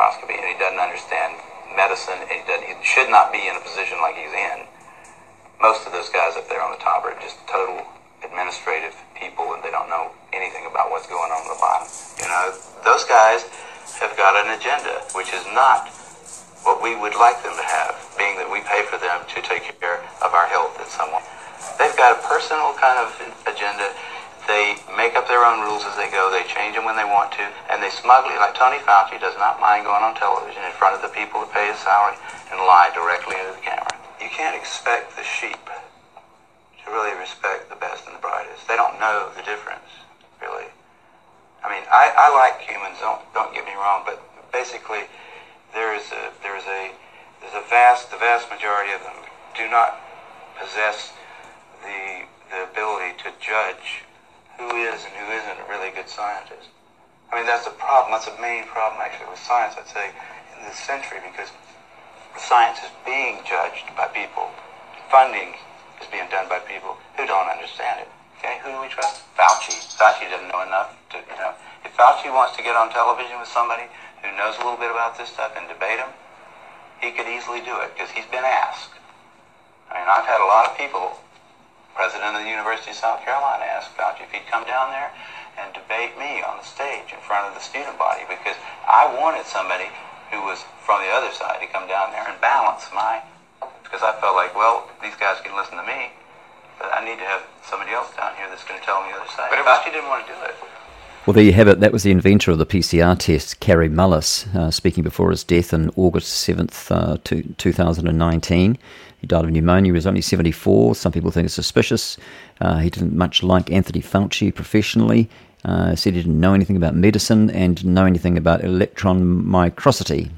and he doesn't understand medicine, and he, doesn't, he should not be in a position like he's in. Most of those guys up there on the top are just total administrative people, and they don't know anything about what's going on at the bottom. You know, those guys have got an agenda, which is not what we would like them to have, being that we pay for them to take care of our health in some way. They've got a personal kind of agenda they make up their own rules as they go. They change them when they want to, and they smugly, like Tony Fauci, does not mind going on television in front of the people that pay his salary and lie directly into the camera. You can't expect the sheep to really respect the best and the brightest. They don't know the difference, really. I mean, I, I like humans. Don't don't get me wrong, but basically, there is a there is a there's a vast the vast majority of them do not possess the the ability to judge who is and who isn't a really good scientist. I mean, that's a problem. That's a main problem, actually, with science, I'd say, in this century, because science is being judged by people. Funding is being done by people who don't understand it. Okay, who do we trust? Fauci. Fauci doesn't know enough to, you know. If Fauci wants to get on television with somebody who knows a little bit about this stuff and debate him, he could easily do it because he's been asked. I mean, I've had a lot of people president of the University of South Carolina asked Fauci if he'd come down there and debate me on the stage in front of the student body because I wanted somebody who was from the other side to come down there and balance my because I felt like, well, these guys can listen to me, but I need to have somebody else down here that's going to tell me the other side. But Fauci didn't want to do it. Well, there you have it. That was the inventor of the PCR test, Kary Mullis, uh, speaking before his death on August 7th, uh, to 2019. He died of pneumonia. He was only 74. Some people think it's suspicious. Uh, he didn't much like Anthony Fauci professionally. Uh, said he didn't know anything about medicine and didn't know anything about electron microscopy.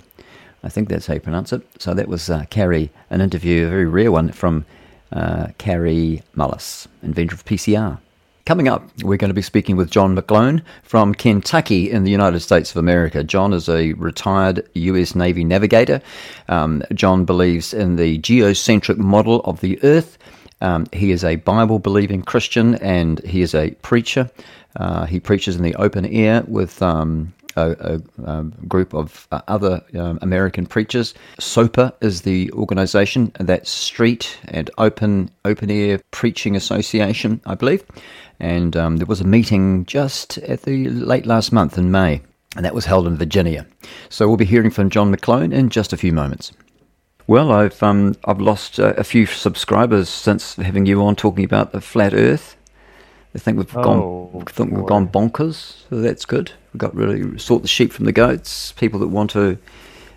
I think that's how you pronounce it. So that was uh, Kary, an interview, a very rare one from uh, Kary Mullis, inventor of PCR. Coming up, we're going to be speaking with John McClone from Kentucky in the United States of America. John is a retired U.S. Navy navigator. Um, John believes in the geocentric model of the Earth. Um, he is a Bible believing Christian and he is a preacher. Uh, he preaches in the open air with um, a, a, a, group of uh, other um, American preachers. SOPA is the organisation, that's Street and Open Open Air Preaching Association, I believe and um, there was a meeting just at the late last month in May, and that was held in Virginia. So we'll be hearing from John McClone in just a few moments. Well, I've um, I've lost uh, a few subscribers since having you on talking about the flat Earth. I think we've oh, gone think we've gone bonkers. So that's good. We've got really sort the sheep from the goats. People that want to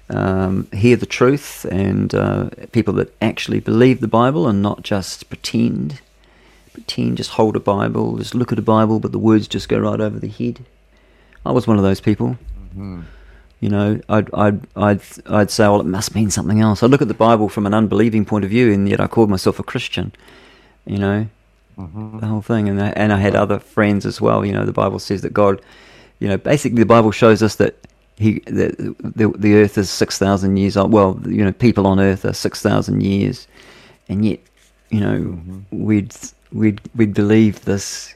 um, hear the truth, and uh, people that actually believe the Bible and not just pretend pretend, just hold a Bible, just look at a Bible, but the words just go right over the head. I was one of those people. Mm-hmm. You know, I'd, I'd, I'd, I'd say, well, it must mean something else. I look at the Bible from an unbelieving point of view, and yet I called myself a Christian. You know, mm-hmm. the whole thing, and I, and I had other friends as well. You know, the Bible says that God, you know, basically the Bible shows us that he, the, the, the Earth is six thousand years old. Well, you know, people on Earth are six thousand years, and yet, you know, mm-hmm. we'd we'd we'd believe this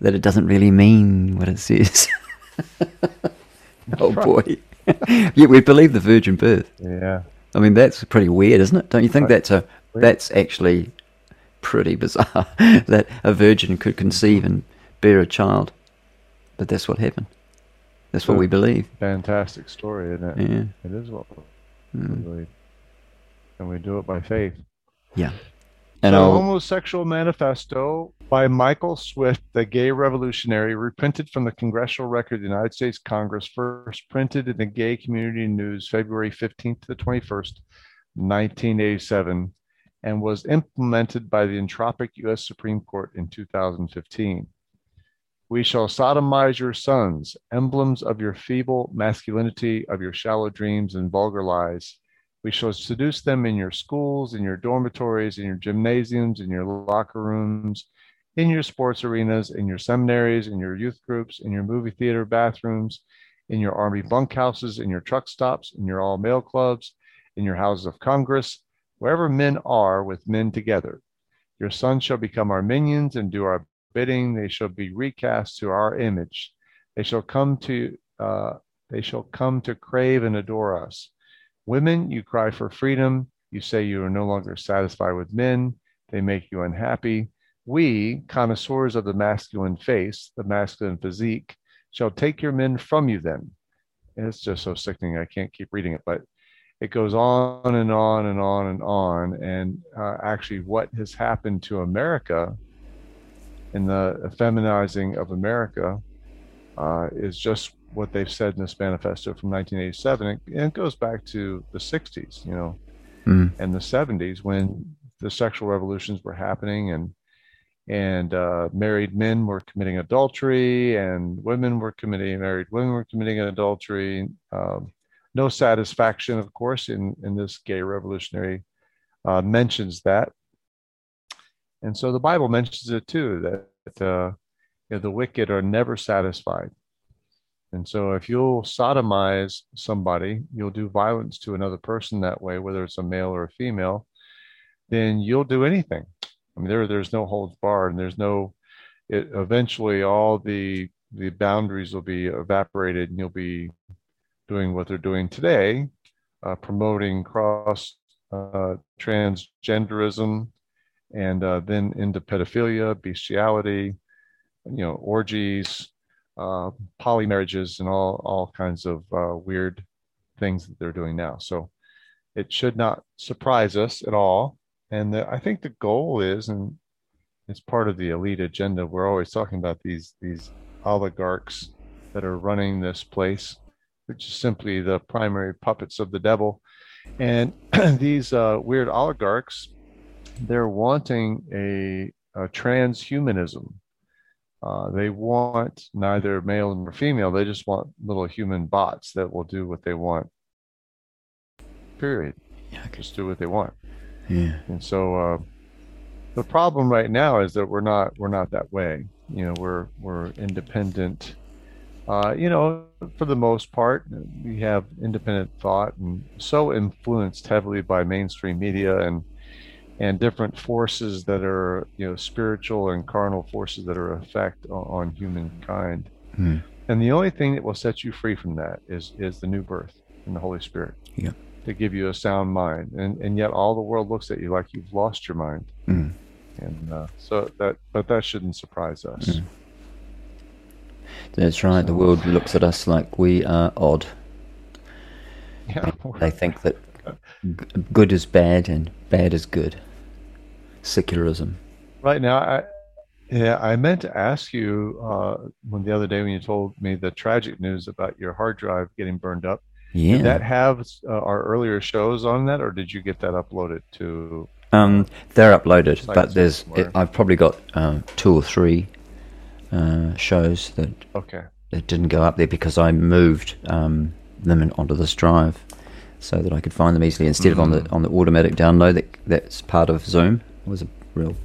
that it doesn't really mean what it says. oh boy! yeah, we believe the virgin birth. Yeah. I mean that's pretty weird, isn't it? Don't you think that's a that's actually pretty bizarre that a virgin could conceive and bear a child, but that's what happened. That's what we believe. Fantastic story, isn't it? Yeah. It is what we mm. believe, and we do it by faith. Yeah. And the Homosexual Manifesto by Michael Swift, the gay revolutionary, reprinted from the Congressional Record of the United States Congress, first printed in the Gay Community News February 15th to the 21st, 1987, and was implemented by the entropic U.S. Supreme Court in 2015. We shall sodomize your sons, emblems of your feeble masculinity, of your shallow dreams and vulgar lies we shall seduce them in your schools, in your dormitories, in your gymnasiums, in your locker rooms, in your sports arenas, in your seminaries, in your youth groups, in your movie theater bathrooms, in your army bunkhouses, in your truck stops, in your all male clubs, in your houses of Congress, wherever men are with men together. Your sons shall become our minions and do our bidding. They shall be recast to our image. They shall come to uh, they shall come to crave and adore us. Women, you cry for freedom. You say you are no longer satisfied with men. They make you unhappy. We, connoisseurs of the masculine face, the masculine physique, shall take your men from you then. And it's just so sickening. I can't keep reading it, but it goes on and on and on and on. And uh, actually, what has happened to America in the feminizing of America uh, is just what they've said in this manifesto from 1987. And it goes back to the 60s, you know, mm. and the 70s when the sexual revolutions were happening and and uh, married men were committing adultery and women were committing married women were committing adultery um, no satisfaction of course in in this gay revolutionary uh, mentions that and so the bible mentions it too that uh, you know, the wicked are never satisfied and so if you'll sodomize somebody you'll do violence to another person that way whether it's a male or a female then you'll do anything I mean, there there's no holds barred, and there's no. It eventually all the the boundaries will be evaporated, and you'll be doing what they're doing today, uh, promoting cross uh, transgenderism, and uh, then into pedophilia, bestiality, you know, orgies, uh, poly marriages, and all all kinds of uh, weird things that they're doing now. So it should not surprise us at all and the, I think the goal is, and it's part of the elite agenda. We're always talking about these these oligarchs that are running this place, which is simply the primary puppets of the devil. And these uh, weird oligarchs, they're wanting a, a transhumanism. Uh, they want neither male nor female. They just want little human bots that will do what they want. Period. Yeah, just do what they want. Yeah. And so uh, the problem right now is that we're not we're not that way. You know, we're we're independent. Uh, you know, for the most part, we have independent thought and so influenced heavily by mainstream media and and different forces that are you know spiritual and carnal forces that are effect on, on humankind. Mm. And the only thing that will set you free from that is is the new birth in the Holy Spirit. Yeah to give you a sound mind, and and yet all the world looks at you like you've lost your mind. Mm. And uh, so that, but that shouldn't surprise us. Mm. That's right. So. The world looks at us like we are odd. Yeah, they think that good is bad and bad is good. Secularism. Right now, I yeah, I meant to ask you uh, when the other day when you told me the tragic news about your hard drive getting burned up. Yeah. Did that have uh, our earlier shows on that, or did you get that uploaded to? Um, they're uploaded, but there's it, I've probably got um, two or three uh, shows that okay that didn't go up there because I moved um, them onto this drive so that I could find them easily instead mm-hmm. of on the mm. on the automatic download that that's part of Zoom. It was a real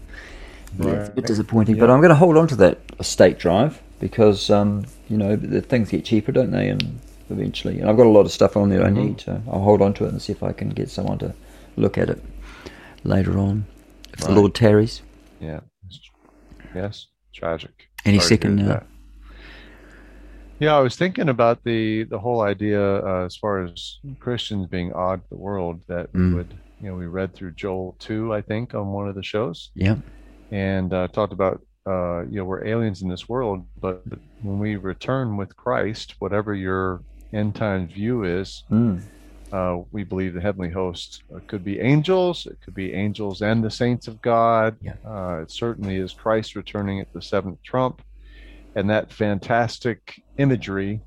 yeah, it's a bit disappointing, yeah. but I'm going to hold on to that state drive because um, you know the things get cheaper, don't they? And eventually. And I've got a lot of stuff on there mm-hmm. I need, so I'll hold on to it and see if I can get someone to look at it later on. If right. the Lord tarries. Yeah. Yes. Tragic. Any second now. Yeah, I was thinking about the the whole idea uh, as far as Christians being odd to the world that mm. would you know we read through Joel two I think on one of the shows. Yeah, and uh, talked about uh, you know we're aliens in this world, but when we return with Christ, whatever your end time view is. Mm. Uh, we believe the heavenly host uh, could be angels, it could be angels and the saints of God. Yeah. Uh, it certainly is Christ returning at the seventh trump. And that fantastic imagery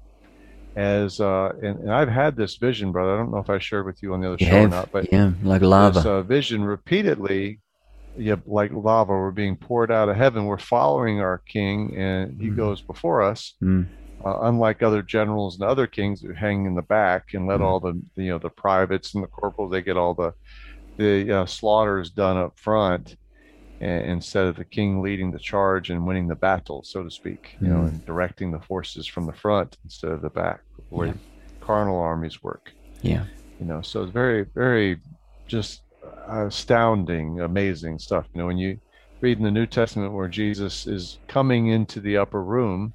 as uh, and, and, I've had this vision, brother. I don't know if I shared with you on the other you show have, or not, but yeah, like lava. This uh, vision repeatedly, yeah, like lava. We're being poured out of heaven. We're following our King, and He mm. goes before us. Mm uh, unlike other generals and other kings who hang in the back and let mm-hmm. all the you know the privates and the corporals they get all the the uh, slaughters done up front and, instead of the king leading the charge and winning the battle so to speak you mm-hmm. know and directing the forces from the front instead of the back where yeah. carnal armies work yeah you know so it's very very just astounding amazing stuff you know when you read in the new testament where jesus is coming into the upper room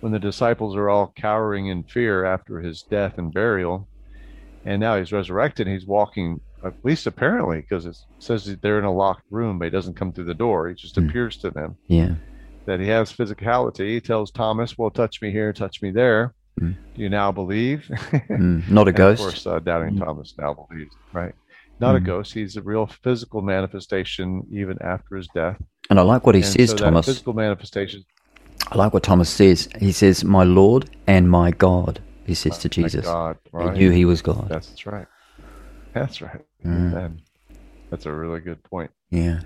when the disciples are all cowering in fear after his death and burial. And now he's resurrected. He's walking, at least apparently, because it says that they're in a locked room, but he doesn't come through the door. He just Hmm. appears to them. Yeah. That he has physicality. He tells Thomas, Well, touch me here, touch me there. Hmm. Do you now believe? Mm, not a ghost. Of course, uh, doubting Mm. Thomas now believes, right? Not a Mm. ghost. He's a real physical manifestation even after his death. And I like what he And says, so Thomas. physical manifestation. I like what Thomas says. He says, "My Lord and my God." He says to Jesus. God, He knew he was God. That's right. That's right. Mm. That's a really good point. Yeah.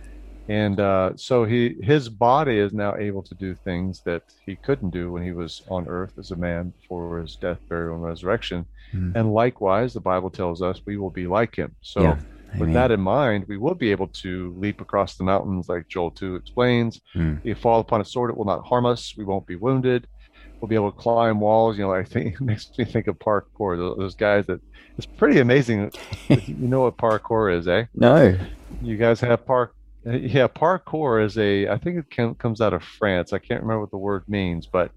And uh, so he, his body is now able to do things that he couldn't do when he was on earth as a man before his death, burial, and resurrection. Mm. And likewise, the Bible tells us we will be like him. So Yeah. With Amen. that in mind, we will be able to leap across the mountains, like Joel 2 explains. Mm. If fall upon a sword, it will not harm us. We won't be wounded. We'll be able to climb walls. You know, I think it makes me think of parkour. Those, those guys that it's pretty amazing. you know what parkour is, eh? No. You guys have park. Yeah, parkour is a. I think it can, comes out of France. I can't remember what the word means, but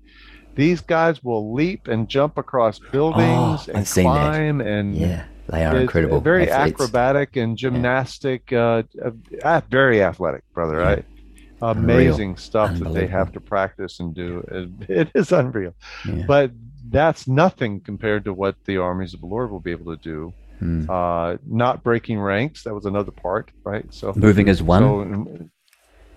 these guys will leap and jump across buildings I've and climb and Yeah, they are it's incredible. Very athletes. acrobatic and gymnastic. Uh, uh, very athletic, brother. Yeah. Right? Amazing stuff that they have to practice and do. It- it is unreal, Yeah. but that's nothing compared to what the armies of the Lord will be able to do. Mm. Uh, not breaking ranks. That was another part, right? So Moving as one. so, mm,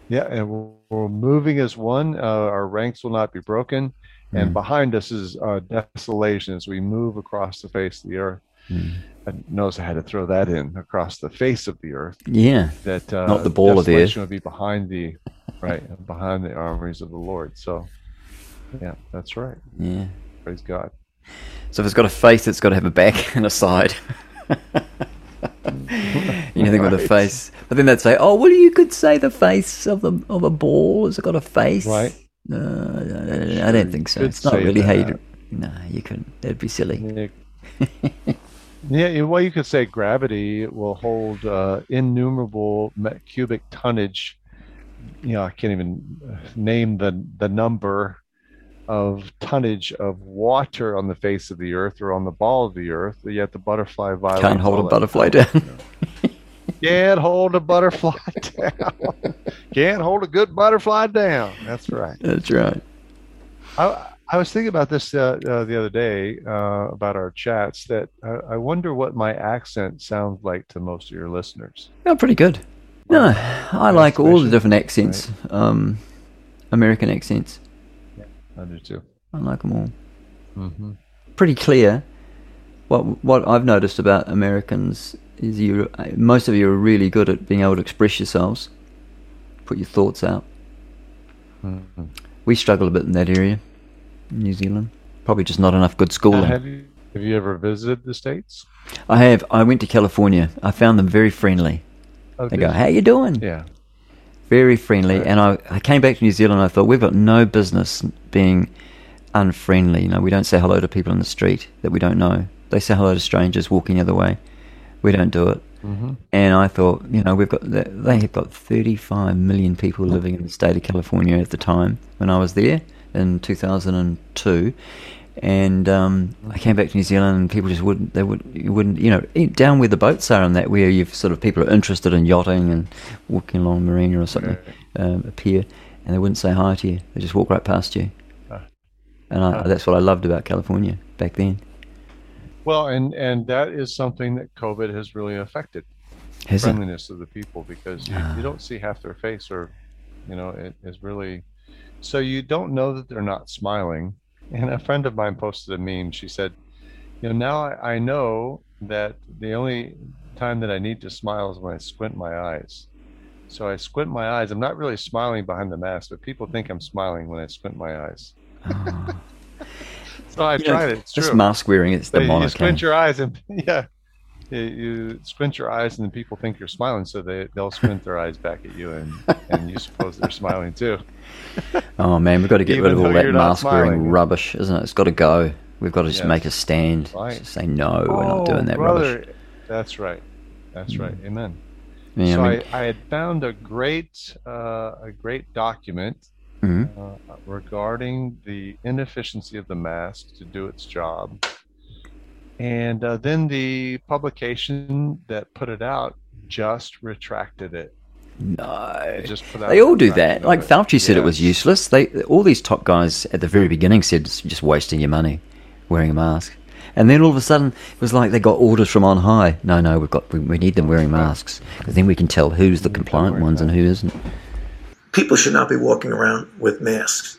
yeah, and we're, we're moving as one. Uh, our ranks will not be broken. And Mm. behind us is uh, desolation as we move across the face of the earth. Mm. I had to throw that in across the face of the earth. Yeah. That uh, Not the ball of the desolation would be behind the right behind the armories of the Lord. So, yeah, that's right. Yeah. Praise God. So if it's got a face, it's got to have a back and a side. Anything with a Right. face, but then they'd say, "Oh, well, you could say the face of the of a ball has it got a face." Right. No, I don't- I don't think so. It's not really how you. No, you couldn't. That'd be silly. Yeah. yeah, well, you could say gravity will hold uh, innumerable cubic tonnage. You know, I can't even uh, name the the number of tonnage of water on the face of the earth or on the ball of the earth. Yet the butterfly Can't hold a butterfly power. down. Can't hold a butterfly down. Can't hold a good butterfly down. That's right. That's right. I, I was thinking about this uh, uh, the other day uh, about our chats. That I, wonder what my accent sounds like to most of your listeners. Oh, pretty good. No, I like all the different accents. Um, American accents. Yeah, I do too. I like them all. Mm-hmm. pretty clear. What what I've noticed about Americans is you most of you are really good at being able to express yourselves, put your thoughts out. Mm-hmm. We struggle a bit in that area, New Zealand. Probably just not enough good schooling. have you have you ever visited the states? I have. I went to California. I found them very friendly. Oh, They go, "How you doing?" Yeah. Very friendly. Right. And I, I came back to New Zealand. and I thought we've got no business being unfriendly. You know, we don't say hello to people in the street that we don't know. They say hello to strangers walking the other way. We don't do it. Mm-hmm. And I thought, you know, we've got they they have got 35 million people living in the state of California at the time when I was there in 2002. And um, I came back to New Zealand, and people just wouldn't. They would, you wouldn't, you know, down where the boats are, and that where you've sort of people are interested in yachting and walking along the marina or something, um, a pier, and they wouldn't say hi to you. They just walk right past you. And I, that's what I loved about California back then. Well, and and that is something that COVID has really affected Has it? friendliness of the people because you, Ah. you don't see half their face or you know it is really so you don't know that they're not smiling. And a friend of mine posted a meme. She said you know now I, I know that the only time that i need to smile is when i squint my eyes. So i squint my eyes. I'm not really smiling behind the mask but people think i'm smiling when i squint my eyes. Oh. so i You know, tried it. It's This true. mask wearing, it's so the you, you squint eh? your eyes and yeah you, squint your eyes and then people think you're smiling so they, they'll squint their eyes back at you and, and you suppose they're smiling too Oh man, we've got to get rid of all that mask wearing rubbish, isn't it? It's got to go. We've got to just Yes. make a stand. Right. Just say no, we're not doing that Oh, brother rubbish. that's right that's right amen Yeah, so I mean, I, I had found a great uh, a great document mm-hmm. uh, regarding the inefficiency of the mask to do its job. And uh, then the publication that put it out just retracted it. No, just they all do that. Like Fauci said, yes. it was useless. They all these top guys at the very beginning said it's just wasting your money wearing a mask. And then all of a sudden, it was like they got orders from on high. No, no, we've got we, we need them wearing masks because then we can tell who's the compliant ones and who isn't. People should not be walking around with masks.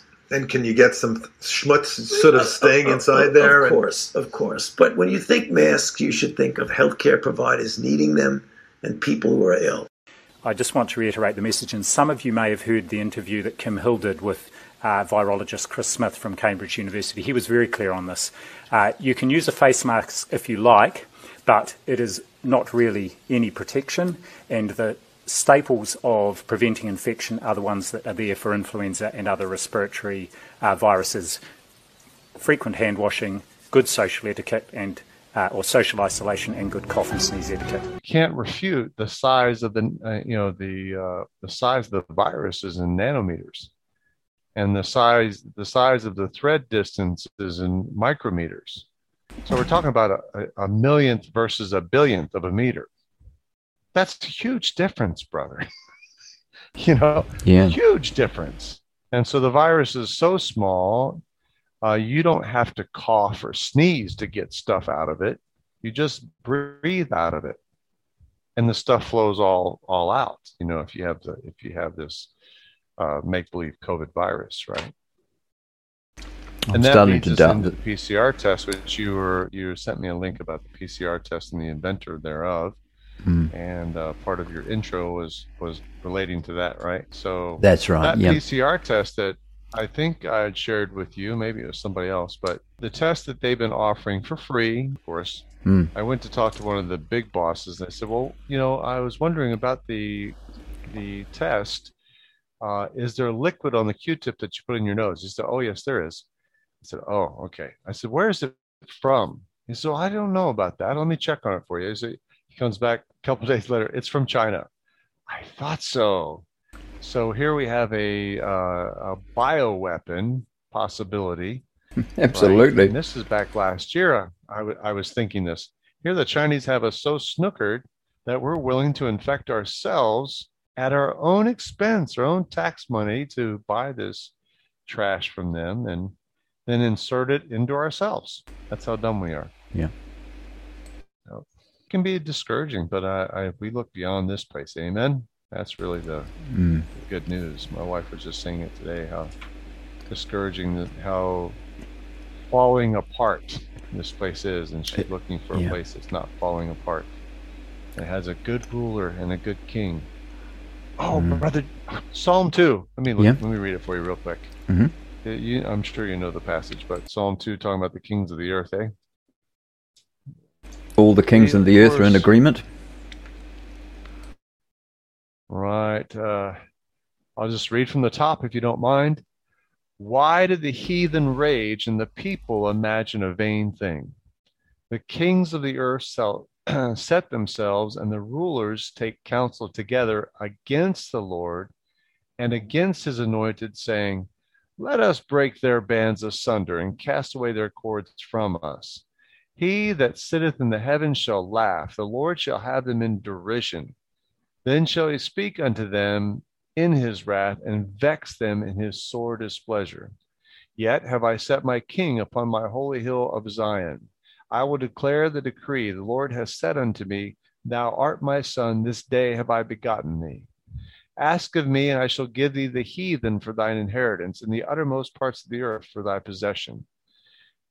And can you get some schmutz sort of staying inside of, there? Of course, of course. But when you think masks, you should think of healthcare providers needing them and people who are ill. I just want to reiterate the message, and some of you may have heard the interview that Kim Hill did with uh, virologist Chris Smith from Cambridge University. He was very clear on this. Uh, you can use a face mask if you like, but it is not really any protection, and the staples of preventing infection are the ones that are there for influenza and other respiratory uh, viruses. Frequent hand washing, good social etiquette, and uh, or social isolation and good cough and sneeze etiquette. You can't refute the size of the uh, you know the uh, the size of the virus is in nanometers and the size the size of the thread distance is in micrometers. So we're talking about a, a millionth versus a billionth of a meter. That's a huge difference, brother. you know, yeah. huge difference. And so the virus is so small, uh, you don't have to cough or sneeze to get stuff out of it. You just breathe out of it, and the stuff flows all all out. You know, if you have the if you have this uh, make believe COVID virus, right? I'm and that leads us into the PCR test, which you were you sent me a link about the PCR test and the inventor thereof, mm. and uh, part of your intro was was relating to that, right? So that's right. That yep. PCR test that I think I had shared with you, maybe it was somebody else, but the test that they've been offering for free, of course. Mm. I went to talk to one of the big bosses, and I said, "Well, you know, I was wondering about the the test." uh, is there a liquid on the Q-tip that you put in your nose? He said, oh, yes, there is. I said, oh, okay. I said, where is it from? He said, well, I don't know about that. Let me check on it for you. He, he comes back a couple days later. It's from China. I thought so. So here we have a, uh, a bioweapon possibility. Absolutely. Right? this is back last year. I, w- I was thinking this. Here, the Chinese have us so snookered that we're willing to infect ourselves at our own expense, our own tax money to buy this trash from them and then insert it into ourselves. That's how dumb we are. Yeah. Can be discouraging, but I, I, we look beyond this place. Amen. That's really the, mm. the good news. My wife was just saying it today how discouraging, how falling apart this place is, and she's looking for a place that's not falling apart. It has a good ruler and a good king Oh, mm-hmm. brother, Psalm two. Let me look, yeah. let me read it for you real quick. Mm-hmm. You, I'm sure you know the passage, but Psalm two talking about the kings of the earth, eh? All the kings of the earth are in agreement. Right. Uh, I'll just read from the top if you don't mind. Why did the heathen rage and the people imagine a vain thing? The kings of the earth shall set themselves and the rulers take counsel together against the Lord and against his anointed, saying, Let us break their bands asunder and cast away their cords from us. He that sitteth in the heavens shall laugh, the Lord shall have them in derision. Then shall he speak unto them in his wrath and vex them in his sore displeasure. Yet have I set my king upon my holy hill of Zion. I will declare the decree. The Lord has said unto me, Thou art my son, this day have I begotten thee. Ask of me, and I shall give thee the heathen for thine inheritance, and the uttermost parts of the earth for thy possession.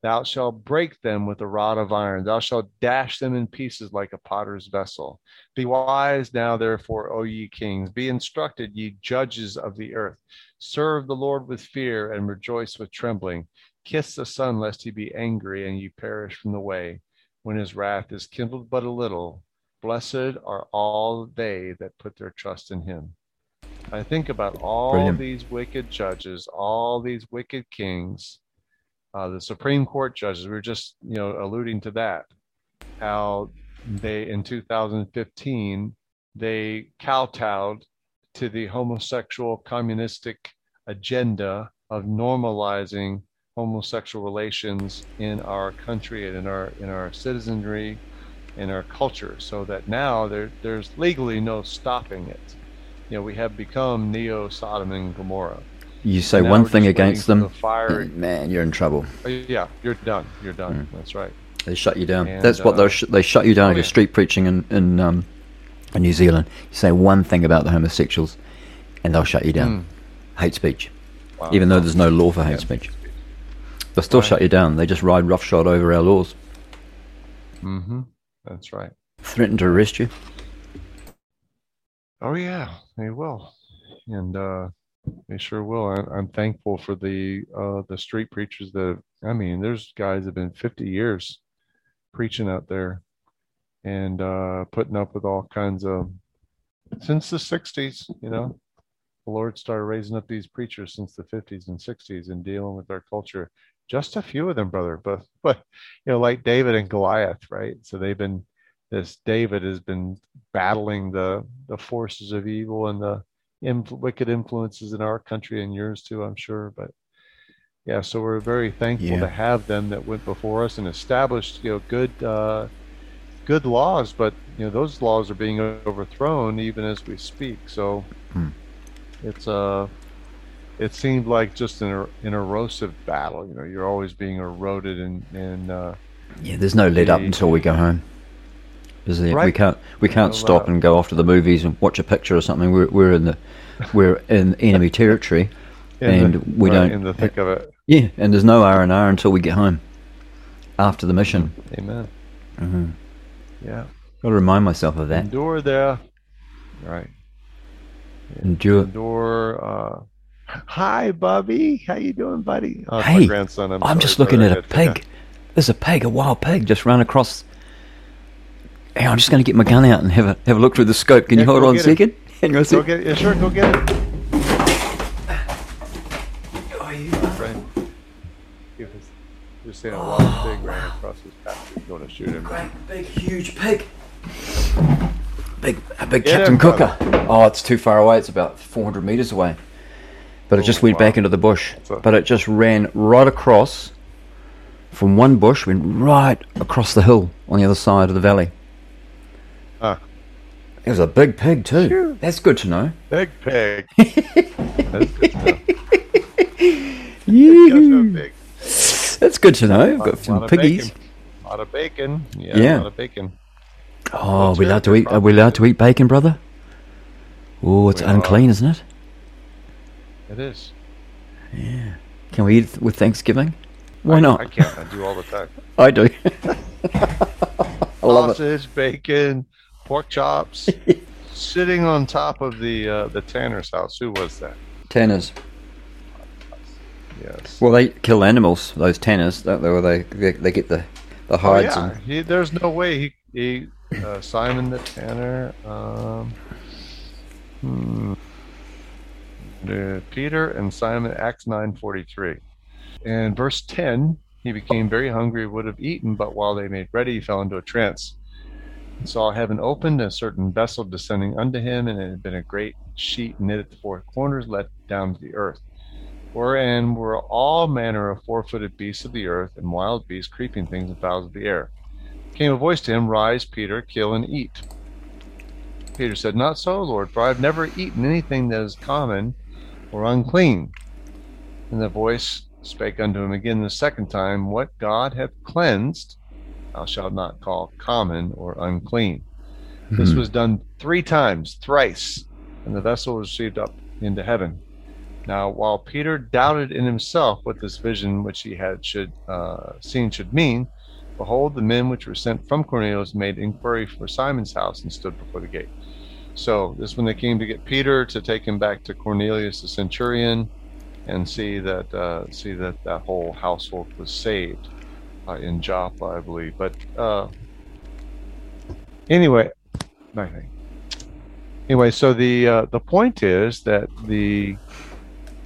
Thou shalt break them with a rod of iron. Thou shalt dash them in pieces like a potter's vessel. Be wise now, therefore, O ye kings. Be instructed, ye judges of the earth. Serve the Lord with fear and rejoice with trembling. Kiss the Son, lest he be angry and ye perish from the way, when his wrath is kindled but a little. Blessed are all they that put their trust in him. I think about all Brilliant. these wicked judges, all these wicked kings uh, the Supreme Court judges. We were just, you know, alluding to that. How they in 2015 they kowtowed to the homosexual communistic agenda of normalizing homosexual relations in our country and in our in our citizenry, in our culture, so that now there there's legally no stopping it. You know, we have become neo Sodom and Gomorrah. You say one thing against them, the fire. man, you're in trouble. Uh, Yeah, you're done. You're done. That's right. They shut you down. And, That's what uh, they sh- they shut you down oh, if you're yeah. street preaching in in, um, in New Zealand. You say one thing about the homosexuals, and they'll shut you down. Hate speech. Wow. even though there's no law for hate Yeah. speech. They'll still shut you down. They just ride roughshod over our laws, Mm-hmm. That's right. threaten to arrest you. Oh yeah, they will, and uh, they sure will. I, I'm thankful for the uh, the street preachers that. I mean, there's guys that have been 50 years preaching out there and uh, putting up with all kinds of since the 60s. You know, the Lord started raising up these preachers since the 50s and 60s and dealing with our culture. Just a few of them, brother, but but you know, like David and Goliath, right? So they've been this David has been battling the the forces of evil and the inf- wicked influences in our country and yours too, I'm sure. But yeah, so we're very thankful Yeah. to have them that went before us and established, you know, good uh, good laws. But you know, those laws are being overthrown even as we speak. So Hmm. it's uh it seemed like just an, er- an erosive battle. You know, you're always being eroded and and uh, Yeah, there's no let up until we go home. Is there? We Right. can't we can't No stop and go off to the movies and watch a picture or something. We're we're in the we're in enemy territory, in and the- we right, don't. in the thick of it. yeah, and there's no R and R until we get home. After the mission, Amen. hmm Yeah. got to remind myself of that. Endure there. Right. Endure. Endure. Uh, hi, Bubby. How you doing, buddy? Oh, Hey, grandson. I'm, I'm just looking at a pig. There's a pig, a wild pig, just ran across. Hey, I'm just going to get my gun out and have a have a look through the scope. Can Yeah, you hold on a second? Hang on a Go get it. Yeah, sure. Go get it. Right. He was just saying a wild pig ran across his path. You want to shoot him. Great, big, huge pig. Big, a big Get Captain him, Cooker. brother. Oh, it's too far away. It's about 400 meters away. But it Oh, just went wow. back into the bush. A- But it just ran right across from one bush, went right across the hill on the other side of the valley. It was a big pig too. Phew. That's good to know. Big pig. That's good to know. Got pig. That's good to know. I've Lot- got some lot piggies. bacon. A lot of bacon. Yeah. Yeah. A lot of bacon. Oh, are we allowed to eat? Are we allowed to eat bacon, brother? Oh, it's We are. unclean, isn't it? It is. Yeah. Can we eat with Thanksgiving? Why I, not? I can't. I do all the time. I do. I love it. Sausage, bacon, pork chops, sitting on top of the uh, the Tanner's house. Who was that? Tanners. Yes. Well, they kill animals. Those tanners, don't they? Where they they, they get the the hides. oh hides. yeah. and, He, there's no way he, he uh, Simon the Tanner. Um, hmm, uh, Peter and Simon, Acts nine forty three, and verse ten. He became very hungry, would have eaten, but while they made ready, he fell into a trance. Saw heaven opened, a certain vessel descending unto him, and it had been a great sheet knit at the four corners, let down to the earth, wherein were all manner of four footed beasts of the earth, and wild beasts, creeping things, and fowls of the air. Came a voice to him, Rise, Peter, kill and eat. Peter said, Not so, Lord, for I have never eaten anything that is common or unclean. And the voice spake unto him again the second time, What God hath cleansed, thou shalt not call common or unclean. This Mhm. was done three times, thrice, and the vessel was received up into heaven. Now, while Peter doubted in himself what this vision which he had should uh, seen should mean, behold, the men which were sent from Cornelius made inquiry for Simon's house and stood before the gate. So this when they came to get Peter to take him back to Cornelius the centurion, and see that uh, see that that whole household was saved uh, in Joppa, I believe. But uh, anyway. Anyway, so the uh, the point is that the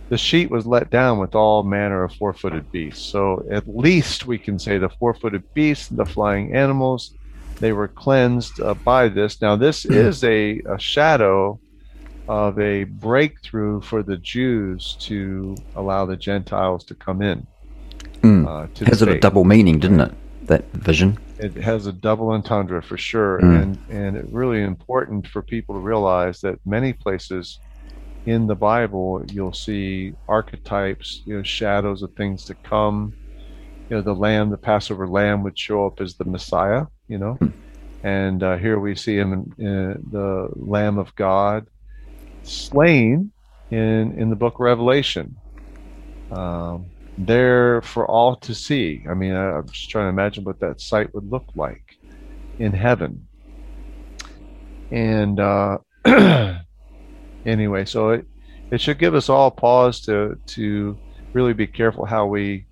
the sheet was let down with all manner of four-footed beasts. So at least we can say the four-footed beasts, the flying animals, they were cleansed uh, by this. Now this is a, a shadow of a breakthrough for the Jews to allow the Gentiles to come in. Mm. Uh, to Has it a faith. double meaning, didn't it? That vision. It has a double entendre for sure, Mm. and and it's really important for people to realize that many places in the Bible you'll see archetypes, you know, shadows of things to come. You know, the lamb, the Passover lamb, would show up as the Messiah. You know, and uh, here we see him in, in the Lamb of God slain in in the book of Revelation. Um, there for all to see. I mean, I, I'm just trying to imagine what that sight would look like in heaven. And uh, anyway, so it it should give us all pause to to really be careful how we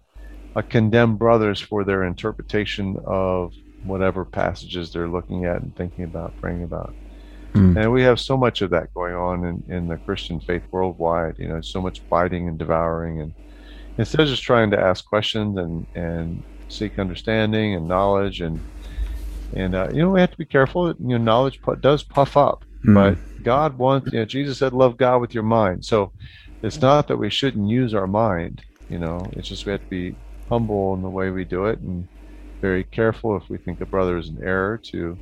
uh, condemn brothers for their interpretation of whatever passages they're looking at and thinking about, praying about. Mm. And we have so much of that going on in, in the Christian faith worldwide. You know, so much biting and devouring, and instead of just trying to ask questions and and seek understanding and knowledge, and and uh, you know, we have to be careful. that, You know, knowledge pu- does puff up, Mm. but God wants. You know, Jesus said, "Love God with your mind." So it's not that we shouldn't use our mind. You know, it's just we have to be humble in the way we do it and very careful if we think a brother is in error to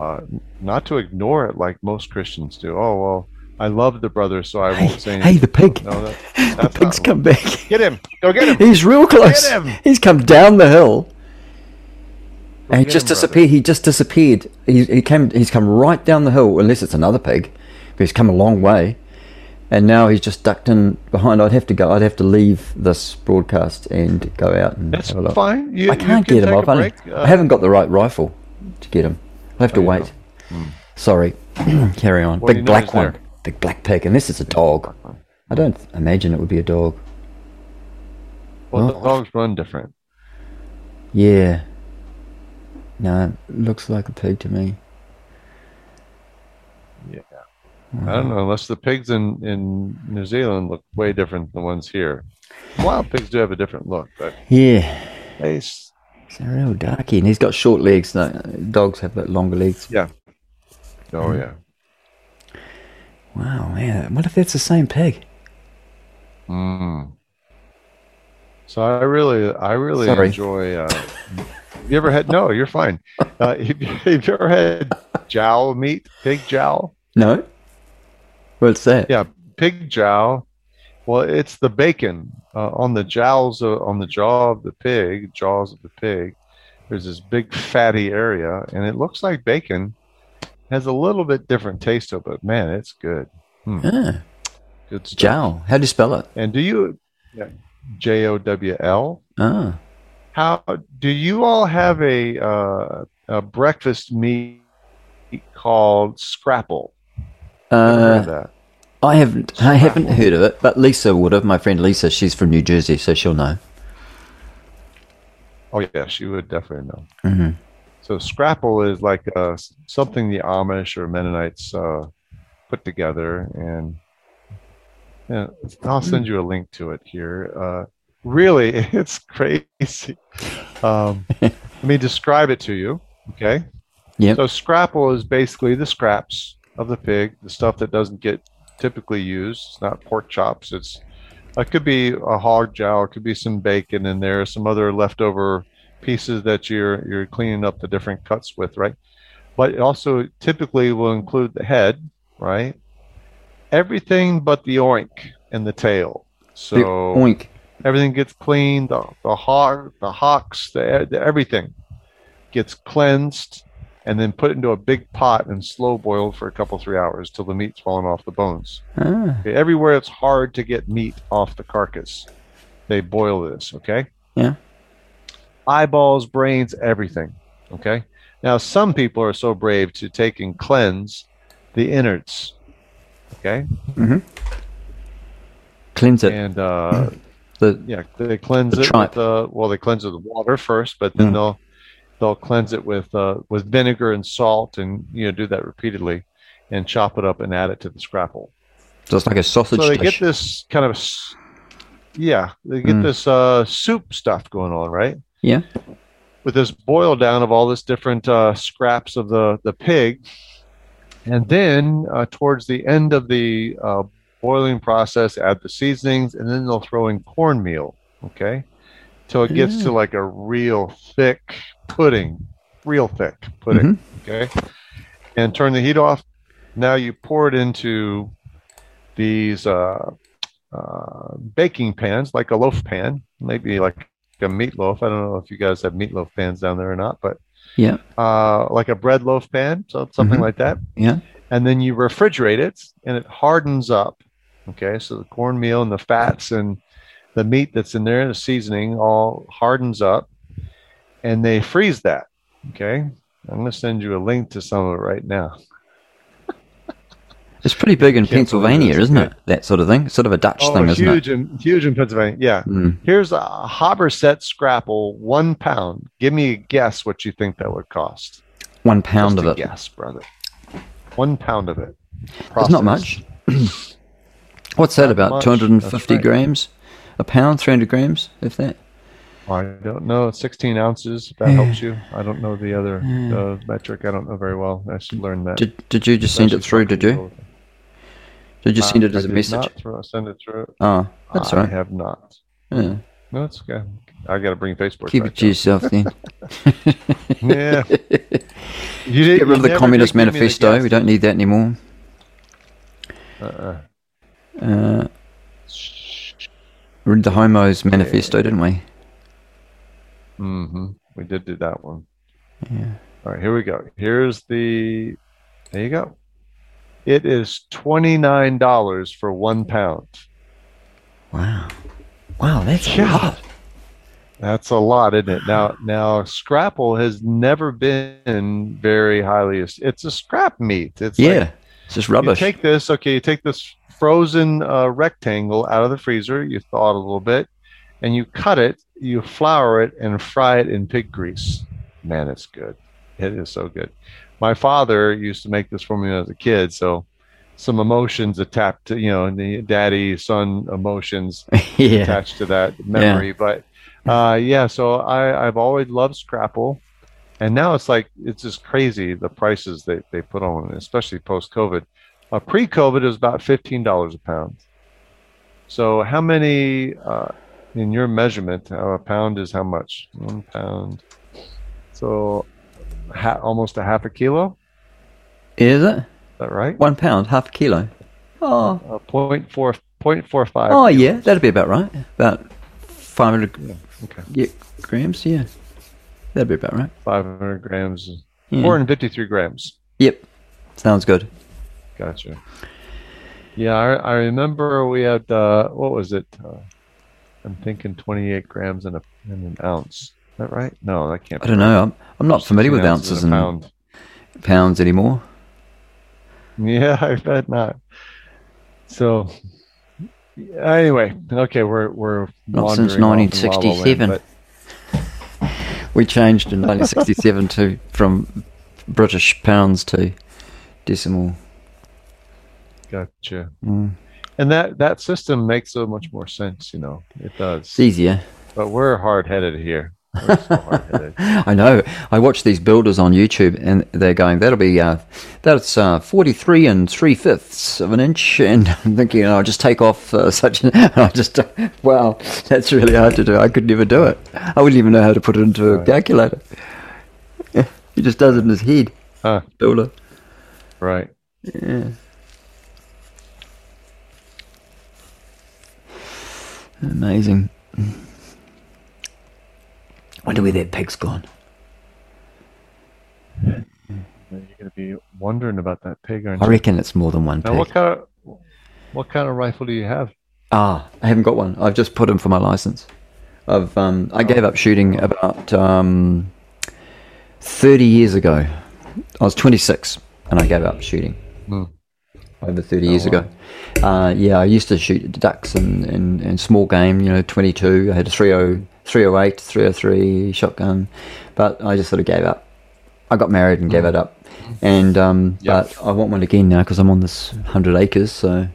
uh, not to ignore it like most Christians do. Oh well, I love the brother, so I won't say anything. Hey, the pig. No, that, the pig's not- come back. Get him! Go get him! He's real close. Get him! He's come down the hill. Go And he just him, brother. disappeared. He just disappeared. He, he came. He's come right down the hill, unless it's another pig. But he's come a long way, and now he's just ducked in behind. I'd have to go. I'd have to leave this broadcast and go out and That's have a look. fine. You, I can't you can get him. take I've a only, break. Uh, I haven't got the right rifle to get him. I'll have to Oh, you wait. Sorry. Carry on. Well, Big black one. there. Big black pig. Unless it's a dog. I don't imagine it would be a dog. Well, the Oh. dogs run different. Yeah. No, it looks like a pig to me. Yeah. I don't know, unless the pigs in, in New Zealand look way different than the ones here. Wild pigs do have a different look, but Yeah. they, s- He's a real darky, and he's got short legs. No, dogs have longer legs. yeah. Oh, yeah. Wow, man. What if it's the same pig? Mm. So I really, I really Sorry. enjoy. Uh, you ever had? No, you're fine. Uh, have, you, have you ever had jowl meat, pig jowl? No. What's that? Yeah, pig jowl. Well, it's the bacon uh, on the jowls uh, on the jaw of the pig, jaws of the pig. There's this big fatty area, and it looks like bacon. Has a little bit different taste to it, but man, it's good. Ah, Good stuff. jowl. How do you spell it? And do you, yeah, J O W L? Ah. How do you all have a uh, a breakfast meat called scrapple? Ever Uh. I haven't. I haven't heard of it, but Lisa would have. My friend Lisa. She's from New Jersey, so she'll know. Oh yeah, she would definitely know. hmm So scrapple is like uh, something the Amish or Mennonites uh, put together, and yeah, I'll send you a link to it here. Uh, really, it's crazy. Um, let me describe it to you. Okay. Yep. So scrapple is basically the scraps of the pig, the stuff that doesn't get typically used. It's not pork chops. It's it could be a hog jowl, it could be some bacon in there, some other leftover pieces that you're you're cleaning up the different cuts with, right? But it also typically will include the head, right? Everything but the oink and the tail. So The oink. everything gets cleaned. The the hog, the hocks, the, the everything gets cleansed and then put into a big pot and slow boiled for a couple three hours till the meat's fallen off the bones. Ah, Okay, everywhere it's hard to get meat off the carcass, they boil this. Okay, yeah. Eyeballs, brains, everything. Okay. Now some people are so brave to take and cleanse the innards. Okay, Mm-hmm. Cleanse it. and uh, The, yeah, they cleanse The it tripe. with uh, well, they cleanse it with water first, but then Mm. they'll they'll cleanse it with uh, with vinegar and salt, and you know do that repeatedly, and chop it up and add it to the scrapple. so it's like a sausage so they dish. get this kind of yeah, they get Mm. this uh, soup stuff going on, right? Yeah. With this boil down of all this different uh, scraps of the the pig, and then uh, towards the end of the uh, boiling process, add the seasonings, and then they'll throw in cornmeal. Okay, till it gets to like a real thick pudding, real thick pudding. Okay, and turn the heat off. Now you pour it into these uh, uh, baking pans, like a loaf pan, maybe like a meatloaf. I don't know if you guys have meatloaf pans down there or not, but Yeah. uh, like a bread loaf pan, so something Mhm. like that. Yeah. And then you refrigerate it, and it hardens up. Okay, so the cornmeal and the fats and the meat that's in there, the seasoning, all hardens up, and they freeze that. Okay, I'm going to send you a link to some of it right now. It's pretty big in Pennsylvania, isn't yeah. it? That sort of thing. Sort of a Dutch Oh, thing, isn't huge it? in huge in Pennsylvania. Yeah. Mm. Here's a Habbersett scrapple, one pound. Give me a guess what you think that would cost. One pound Just of it. Guess, brother. One pound of it. It's not much. What's that Not about? much, 250 right. grams? A pound? 300 grams? If that? I don't know. 16 ounces. If that helps you. I don't know the other uh, metric. I don't know very well. I should learn that. Did, did you just send it through, did you? Did you send it as I a message? Not send it through. Oh, that's right. I have not. Yeah. No, it's okay. I got to bring Facebook. Keep it to yourself then. Yeah. You did, Get rid of the Communist Manifesto. We don't need that anymore. Uh-uh. Uh, read the Homos Manifesto, didn't we? Mm-hmm. We did do that one. Yeah. All right, here we go. Here's the. There you go. It is twenty nine dollars for one pound. Wow. Wow, that's a Yeah. lot. That's a lot, isn't it? Now, now Scrapple has never been very highly. It's a scrap meat. It's Yeah. like it's just you rubbish. take this. Okay, you take this frozen uh, rectangle out of the freezer. You thaw it a little bit, and you cut it. You flour it and fry it in pig grease. Man, it's good. It is so good. My father used to make this for me as a kid, so some emotions attached to you know the daddy son emotions yeah. attached to that memory. But uh, yeah, so I, I've always loved Scrapple, and now it's like it's just crazy the prices they, they put on, especially post COVID. Uh, Pre COVID, it was about fifteen dollars a pound. So how many uh, in your measurement? Uh, a pound is how much? One pound. So ha- almost a half a kilo. Is it? Is that right? One pound, half a kilo. Oh. Uh, point four point four five. Oh, yeah. That'd be about right. About 500 Okay. yeah, grams, yeah. That'd be about right. Five hundred grams. Yeah. Four hundred fifty-three grams. Yep. Sounds good. Gotcha. Yeah, I, I remember we had uh, what was it? Uh, I'm thinking 28 grams in a in an ounce. That right? No, that can't. I don't know. I'm, I'm not familiar with ounces and pound. pounds anymore. Yeah, I bet not. So, anyway, okay, we're we're Not since wandering off in La La Land, 1967. We changed in 1967 to from British pounds to decimal. Gotcha. Mm. And that that system makes so much more sense. You know, it does. It's easier. But we're hard headed here. So. I know. I watch these builders on YouTube, and they're going, "That'll be uh, that's uh, forty-three and three fifths of an inch," and I'm thinking, "I'll just take off uh, such." An, I just, wow, that's really hard to do. I could never do it. I wouldn't even know how to put it into a calculator. he just does it in his head, Huh, builder. right. Yeah. Amazing. Wonder where that pig's gone. You're gonna be wondering about that pig. Aren't I you? reckon it's more than one Now, pig. what kind of what kind of rifle do you have? Ah, I haven't got one. I've just put in for my license. I've um, I gave up shooting about um, thirty years ago. I was twenty six and I gave up shooting Hmm. over thirty years ago. Uh, yeah, I used to shoot ducks and, and, and small game. You know, twenty two. I had a 30, 308, 303 shotgun, but I just sort of gave up. I got married and gave it up, and um, Yep. but I want one again now because I'm on this hundred acres. So,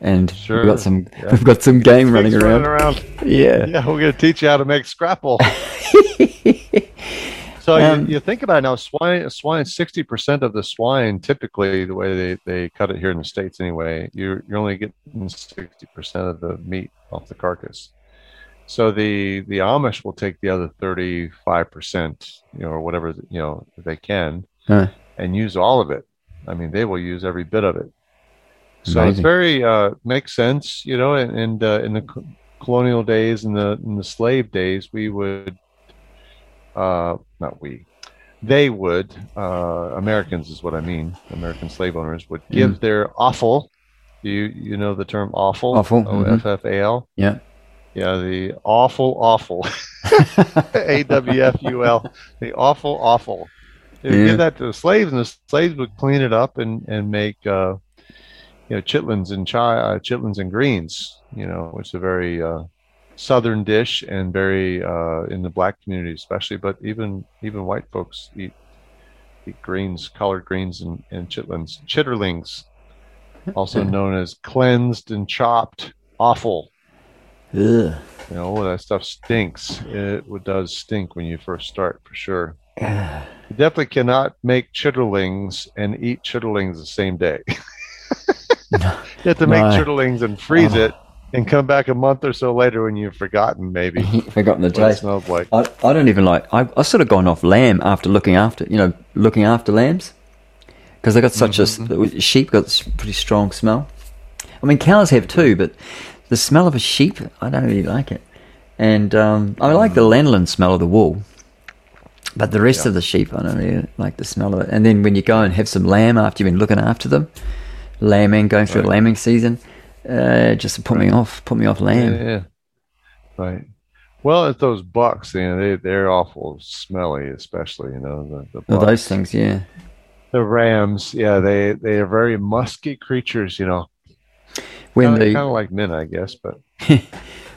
and Sure. we've got some Yeah. we've got some game running around. around. Yeah. Yeah, we're gonna teach you how to make scrapple. So Um, you, you think about it now, swine, swine, sixty percent of the swine, typically the way they, they cut it here in the states, anyway, you're you're only getting sixty percent of the meat off the carcass. So the the Amish will take the other thirty five percent, you know, or whatever you know they can, Huh. and use all of it. I mean, they will use every bit of it. So it's very uh, makes sense, you know. And, and uh, in the co- colonial days and the in the slave days, we would, uh, not we, they would, uh, Americans is what I mean. American slave owners would give their offal. You you know the term offal? Offal, O. F F A L. Yeah. Yeah, the awful, awful. A W F U L. The awful, awful. They would Yeah. give that to the slaves, and the slaves would clean it up and and make, uh, you know, chitlins and chai, uh, chitlins and greens. You know, which is a very uh, southern dish and very uh, in the black community especially, but even even white folks eat eat greens, collard greens, and and chitlins, chitterlings, also known as cleansed and chopped offal. Ugh. You know, that stuff stinks. It does stink when you first start, for sure. You definitely cannot make chitterlings and eat chitterlings the same day. you have to make No. chitterlings and freeze Oh. it and come back a month or so later when you've forgotten, maybe, Forgotten the taste. smells like. I, I don't even like. I I sort of gone off lamb after looking after you know looking after lambs because they got such a Mm-hmm. s- sheep got pretty strong smell. I mean cows have too, but the smell of a sheep I don't really like it. And um, I like the lanolin smell of the wool, but the rest Mm. Yeah. of the sheep I don't really like the smell of it. And then when you go and have some lamb after you've been looking after them, lambing going through a Right. lambing season, uh, just put me off, put me off lamb. Yeah, yeah. Right. Well, it's those bucks, you know, they, they're awful smelly, especially, you know, the, the bucks. those things, yeah. The rams, yeah, they, they are very musky creatures, you know, When kind the of like men, I guess, but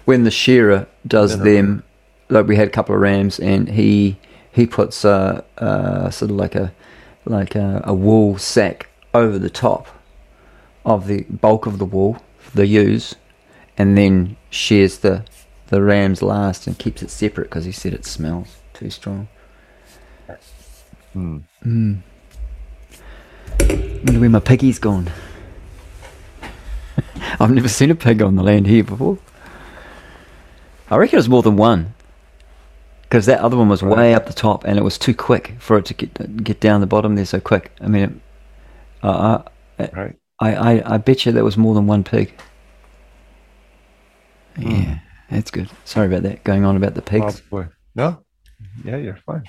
when the shearer does them, like we had a couple of rams, and he he puts a, a sort of like a like a, a wool sack over the top of the bulk of the wool, the ewes, and then shears the the rams last and keeps it separate because he said it smells too strong. hmm. Mm. Wonder where my piggy's gone. I've never seen a pig on the land here before. I reckon it was more than one. Because that other one was way up the top and it was too quick for it to get get down the bottom there so quick. I mean, it, uh, right. I, I, I bet you there was more than one pig. Yeah, that's good. Sorry about that. Going on about the pigs. Probably. No? Yeah, you're fine.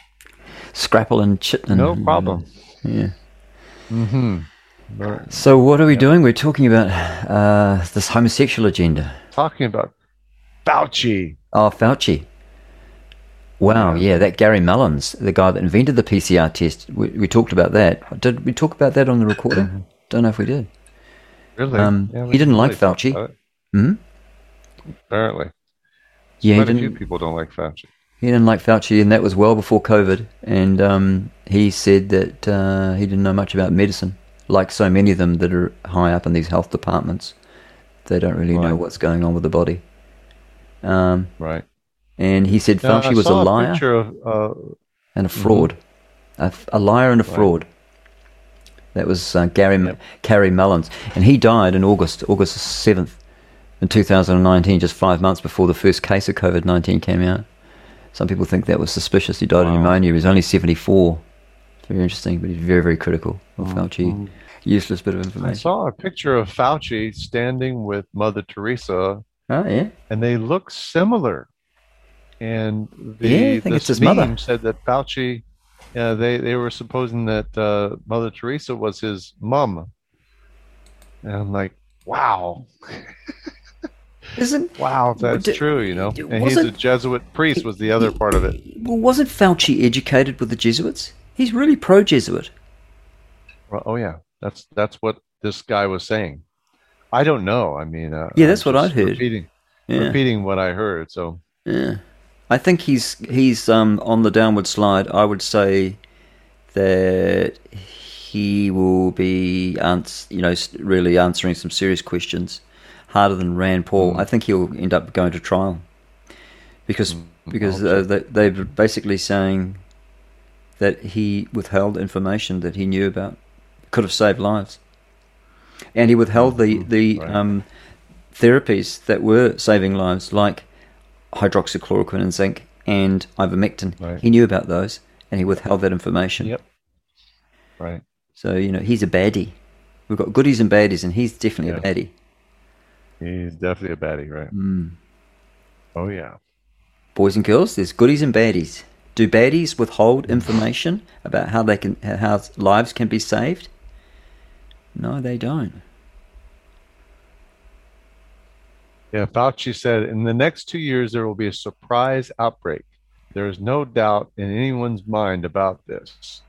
Scrapple and chitlin. No problem. Yeah. Mm-hmm. So what are we doing? We're talking about uh, this homosexual agenda. Talking about Fauci. Oh, Fauci. Wow, yeah, that Kary Mullis, the guy that invented the PCR test. We, we talked about that. Did we talk about that on the recording? Don't know if we did. Really? Um, we he didn't like really talked Fauci. Hmm? Apparently. Yeah, he Quite a few people don't like Fauci. He didn't like Fauci, and that was well before COVID. And um, he said that uh, he didn't know much about medicine, like so many of them that are high up in these health departments. They don't really know what's going on with the body. Um, Right. and he said Now, Fauci I was a liar picture of, uh, and a fraud, a liar and a Right. fraud. That was uh, Kary Yep. Kary Mullis, and he died in August August seventh, in two thousand and nineteen, just five months before the first case of COVID nineteen came out. Some people think that was suspicious. He died of pneumonia. He was only seventy four. Very interesting, but he's very very critical of Fauci. Useless bit of information. I saw a picture of Fauci standing with Mother Teresa, Oh yeah, and they look similar. And the, Yeah, I think the it's his mother. said that Fauci Yeah, they they were supposing that uh, Mother Teresa was his mom, and I'm like, wow. Isn't wow, that's d- true, you know. And he's a Jesuit priest was the other part of it. well, wasn't Fauci educated with the Jesuits? He's really pro-Jesuit. Well, oh yeah, that's that's what this guy was saying. I don't know. I mean, uh, Yeah, that's what I'd heard. Repeating, Yeah. repeating what I heard. So Yeah, I think he's he's um, on the downward slide. I would say that he will be, ans- you know, really answering some serious questions, harder than Rand Paul. I think he'll end up going to trial because because uh, they, they're basically saying that he withheld information that he knew about could have saved lives, and he withheld the the Right. um, therapies that were saving lives, like hydroxychloroquine and zinc and ivermectin. Right. He knew about those, and he withheld that information. Yep. right. So you know he's a baddie. We've got goodies and baddies, and he's definitely Yeah. a baddie. He's definitely a baddie, right? Mm. Oh yeah. Boys and girls, there's goodies and baddies. Do baddies withhold information about how they can how lives can be saved? No, they don't. Yeah, Fauci said in the next two years there will be a surprise outbreak. There is no doubt in anyone's mind about this.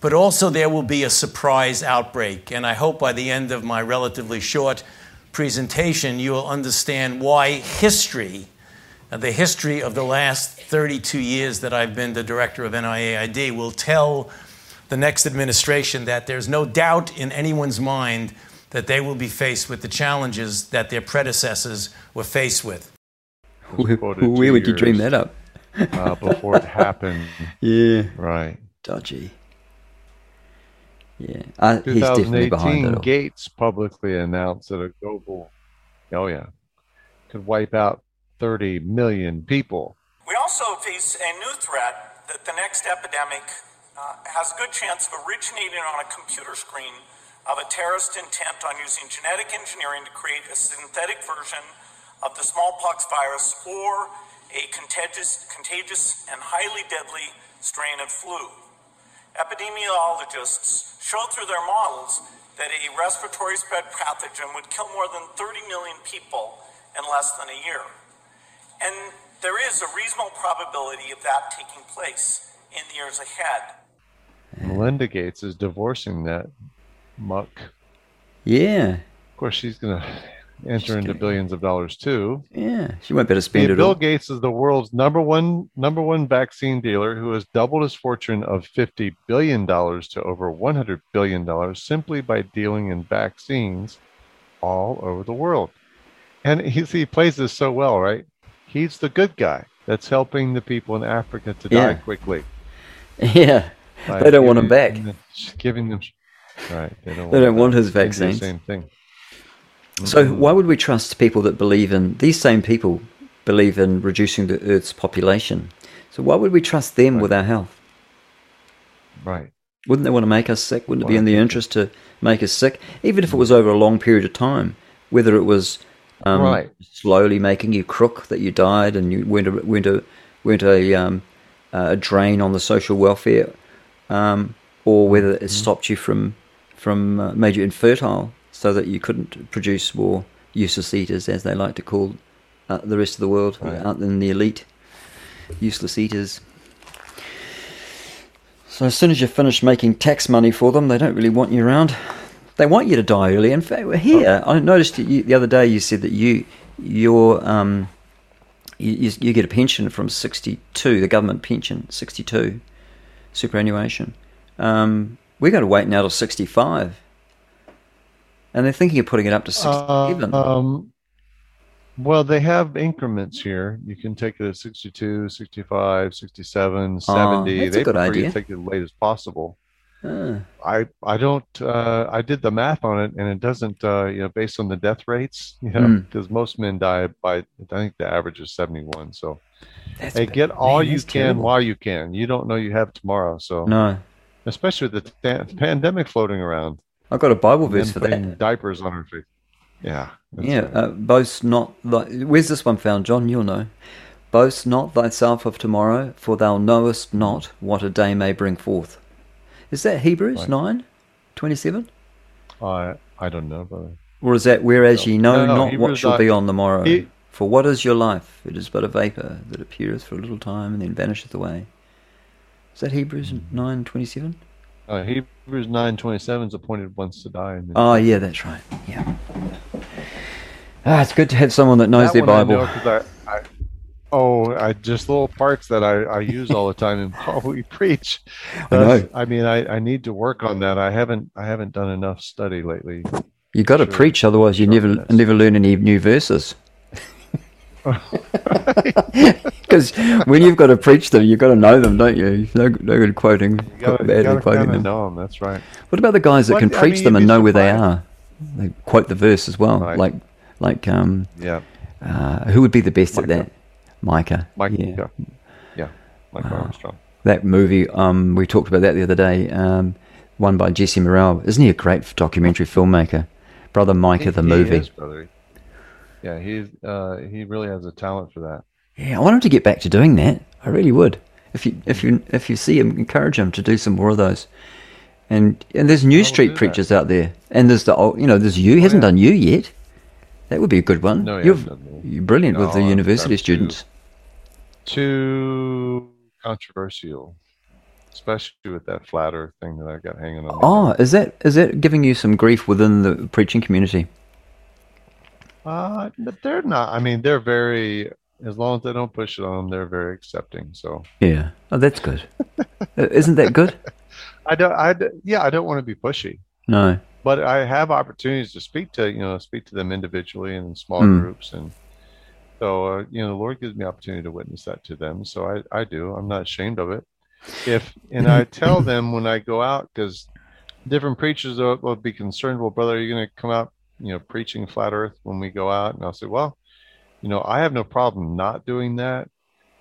But also, there will be a surprise outbreak. And I hope by the end of my relatively short presentation, you will understand why history, the history of the last 32 years that I've been the director of NIAID, will tell the next administration that there's no doubt in anyone's mind that they will be faced with the challenges that their predecessors were faced with. Where, where would you dream that up? Uh, before it happened, Yeah, right? dodgy. Yeah, uh, he's definitely behind 2018. Gates publicly announced that a global, oh yeah, could wipe out 30 million people. We also face a new threat that the next epidemic uh, has a good chance of originating on a computer screen of a terrorist intent on using genetic engineering to create a synthetic version of the smallpox virus or a contagious, contagious and highly deadly strain of flu. Epidemiologists showed through their models that a respiratory spread pathogen would kill more than 30 million people in less than a year. And there is a reasonable probability of that taking place in the years ahead. Melinda Gates is divorcing that muck. Yeah, Of course, she's going to enter into billions of dollars too. yeah. She won't better spend Yeah, it Bill all. Gates is the world's number one number one vaccine dealer who has doubled his fortune of fifty billion dollars to over one hundred billion dollars simply by dealing in vaccines all over the world. And he's, he plays this so well, right? He's the good guy that's helping the people in Africa to Yeah. die quickly. Yeah, they don't want him back. giving them- Giving them, right? They don't. They don't want his them. They do the vaccines. Same thing. So why would we trust people that believe in these same people believe in reducing the Earth's population? So why would we trust them with our health? Right. Wouldn't they want to make us sick? Wouldn't it be in their interest to make us sick, even if it was over a long period of time? Whether it was um, Right. slowly making you crook that you died and you went a, went a, went a, um, a drain on the social welfare, um, or whether it stopped you from from uh, made you infertile so that you couldn't produce more useless eaters, as they like to call uh, the rest of the world, Right. out in the elite useless eaters. So as soon as you're finished making tax money for them, they don't really want you around. They want you to die early. In fact, here I noticed you, the other day you said that you your um you, you, get a pension from 62, the government pension 62, superannuation. Um, we got to wait now till 65, and they're thinking of putting it up to 67. Um, well, they have increments here. You can take it at 62, 65, 67, 70. Oh, that's a they good prefer idea. you take it as late as possible. Ah, I I don't uh, I did the math on it and it doesn't uh, you know based on the death rates you know Mm. because most men die by I think the average is 71 so that's hey ba- get all man, you can terrible. while you can you don't know you have tomorrow so No, especially with the ta- pandemic floating around I've got a Bible and verse for that. diapers on our face yeah Yeah, right. uh, boast not. Like, where's this one found, John? You'll know. Boast not thyself of tomorrow, for thou knowest not what a day may bring forth. Is that Hebrews Right. nine twenty seven? I I don't know, brother. Or is that whereas ye know No, no, not what shall nine- be on the morrow? He- For what is your life? It is but a vapour that appeareth for a little time and then vanisheth away. Is that Hebrews Mm. nine twenty seven? Uh, Hebrews nine twenty seven is appointed once to die. And Oh yeah, that's right. Yeah. Ah, it's good to have someone that knows That their I Bible. I, I, oh, I just little parts that I, I use all the time in while we preach. I. That's- I mean, I, I need to work on that. I haven't I haven't done enough study lately. You got to Sure. preach, otherwise you Sure, never never learn any new verses. Because when you've got to preach them, you've got to know them, don't you? No, no good quoting, You gotta, you badly gotta quoting them. know them. That's right. What about the guys that What- can I preach mean, them and know where they are? They quote the verse as well. Right. Like, like um, Yeah, uh, who would be the best Micah. at that? Micah. Mike. Yeah. Yeah, yeah, Mike Wow. Armstrong. That movie. Um, we talked about that the other day. Um, one by Jesse Morrell. Isn't he a great documentary filmmaker? Brother Micah, the he movie. is, brother. Yeah, he's uh, he really has a talent for that. Yeah, I want him to get back to doing that. I really would. If you if you if you see him, encourage him to do some more of those. And and there's New Street do that. preachers out there, and there's the old, you know, there's you. He hasn't yeah. done you yet. That would be a good one. No, you're, hasn't done me. you're brilliant with the university I'm students. Too controversial, especially with that flat Earth thing that I got hanging on. Oh, is that is that giving you some grief within the preaching community? Uh, but they're not. I mean, they're very. As long as they don't push it on them, they're very accepting. So Yeah. Oh, that's good. Uh, Isn't that good? I don't. I yeah. I don't want to be pushy, No. But I have opportunities to speak to you know speak to them individually and in small Mm. groups, and so uh, you know the Lord gives me opportunity to witness that to them. So I I do. I'm not ashamed of it. If and I tell them when I go out because different preachers will, will be concerned. Well, brother, are you going to come out you know preaching flat Earth when we go out? And I'll say, well, you know, I have no problem not doing that.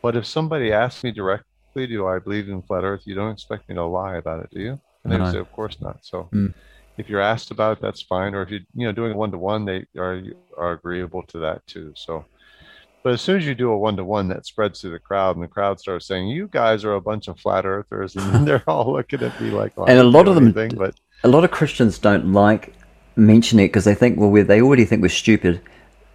But if somebody asks me directly, do I believe in flat Earth? You don't expect me to lie about it, do you? And they No. say, of course not. So Mm. If you're asked about it, that's fine. Or if you you know doing a one to one, they are are agreeable to that too. So. But as soon as you do a one to one, that spreads through the crowd, and the crowd starts saying, "You guys are a bunch of flat earthers," and they're all looking at me like, oh, well, And a lot of them- anything, but a lot of Christians don't like mentioning it because they think, well, we they already think we're stupid,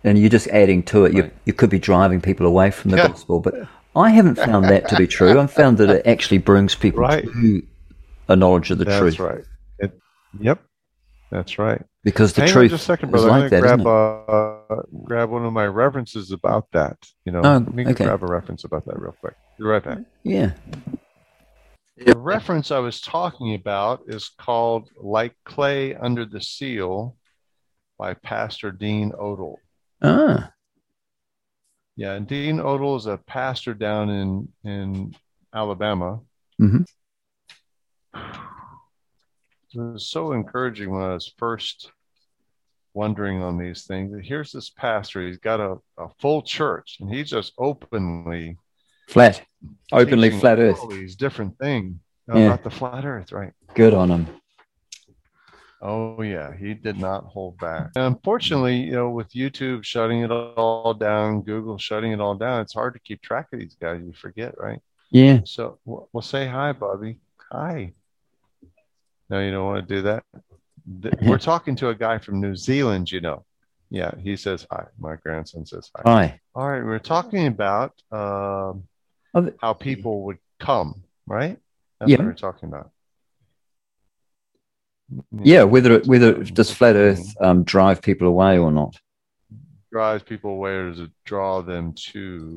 and you're just adding to it. You Right. you could be driving people away from the Yeah. gospel, but I haven't found that to be true. I've found that it actually brings people Right. to a knowledge of the that's truth right. It, yep, that's right. because the Hang on truth just a second, is brother. like I'm gonna isn't grab uh, grab one of my references about that. You know, Oh, let me okay. grab a reference about that real quick. Be right back. Yeah. The reference I was talking about is called "Like Clay Under the Seal" by Pastor Dean Odle. Ah. Yeah, and Dean Odle is a pastor down in in Alabama. Mhm. It was so encouraging when I was first wondering on these things. Here's this pastor; he's got a, a full church, and he's just openly Flat. Openly flat Earth. all these different things Yeah. about the flat Earth, right? Good on him. Oh yeah, he did not hold back. And unfortunately, you know, with YouTube shutting it all down, Google shutting it all down, it's hard to keep track of these guys. You forget, right? Yeah. So, well, well, say hi, Bobby. Hi. No, you don't want to do that. We're talking to a guy from New Zealand, you know. Yeah, he says hi. My grandson says hi. Hi. All right, we're talking about um, how people would come, right? That's Yeah. what we're talking about. Yeah. Whether it, whether it- does flat Earth um, drive people away or not? drives people away or does it draw them to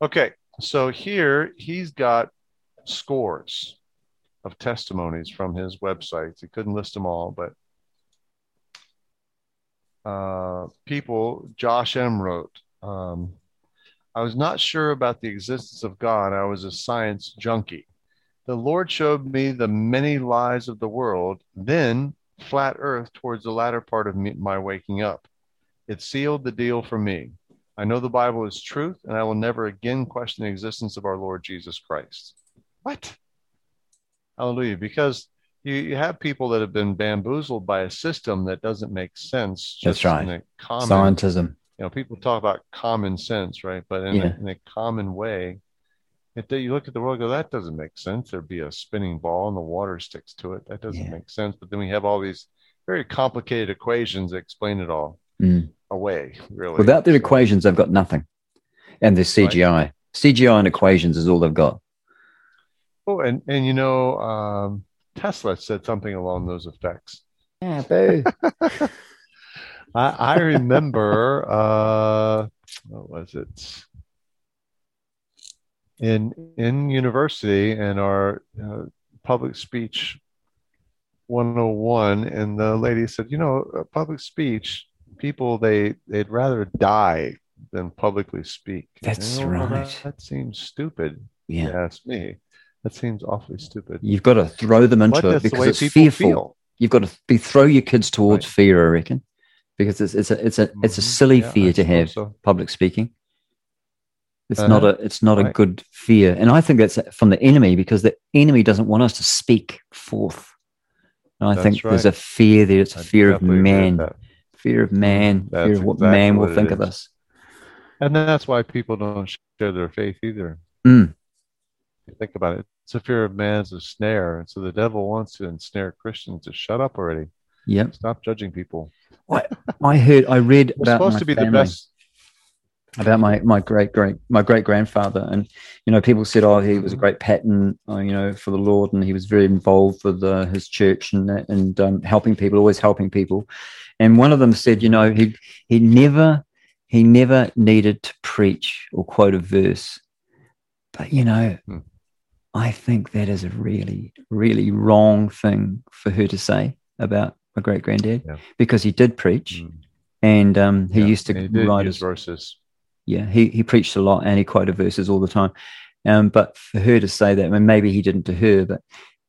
okay so here he's got scores of testimonies from his websites he couldn't list them all but uh, people josh m wrote um, i was not sure about the existence of god i was a science junkie the lord showed me the many lies of the world then flat earth towards the latter part of me, my waking up it sealed the deal for me. I know the Bible is truth, and I will never again question the existence of our Lord Jesus Christ. What? Hallelujah. Because you, you have people that have been bamboozled by a system that doesn't make sense. That's right. in a common Scientism. you know, people talk about common sense, right? But in, Yeah. a, in a common way, if they, you look at the world, go that doesn't make sense. There'd be a spinning ball and the water sticks to it. That doesn't Yeah. make sense. But then we have all these very complicated equations that explain it all Mm. away. Really, Without the So- equations, they've got nothing. And their CGI. CGI and equations is all they've got. Oh, and and you know, um, Tesla said something along those effects. Yeah, boo. I, I remember, uh, what was it? In in university in our uh, public speech 101, and the lady said, you know, uh, public speech, people they they'd rather die than publicly speak. That's You know, right. That, that seems stupid. Yeah. ask me. That seems awfully stupid. You've got to throw them into But it because it's fearful. feel. You've got to be throw your kids towards Right. fear, I reckon, because it's it's a it's a it's a Mhm. silly Yeah, fear I to have so. public speaking. It's Uh-huh. not a it's not a good fear, and I think that's from the enemy because the enemy doesn't want us to speak forth. And I That's think there's a fear there. It's a fear of definitely man, fear of man, fear of what exactly man will what think of us. And that's why people don't share their faith either. Mm. You think about it. It's a fear of man is a snare. And so the devil wants to ensnare Christians to shut up already. Yep. Stop judging people. I heard, I read We're about supposed to be the best. about my my great great my great grandfather, and you know, people said, oh, he was a great pattern, uh, you know, for the Lord, and he was very involved with uh, his church and and um, helping people, always helping people. And one of them said, you know, he he never he never needed to preach or quote a verse, but you know. Hmm. I think that is a really, really wrong thing for her to say about my great granddad Yeah. because he did preach Mm. and um, he Yeah, used to he write his verses. yeah he, he preached a lot and he quoted verses all the time um, but for her to say that I mean, maybe he didn't to her but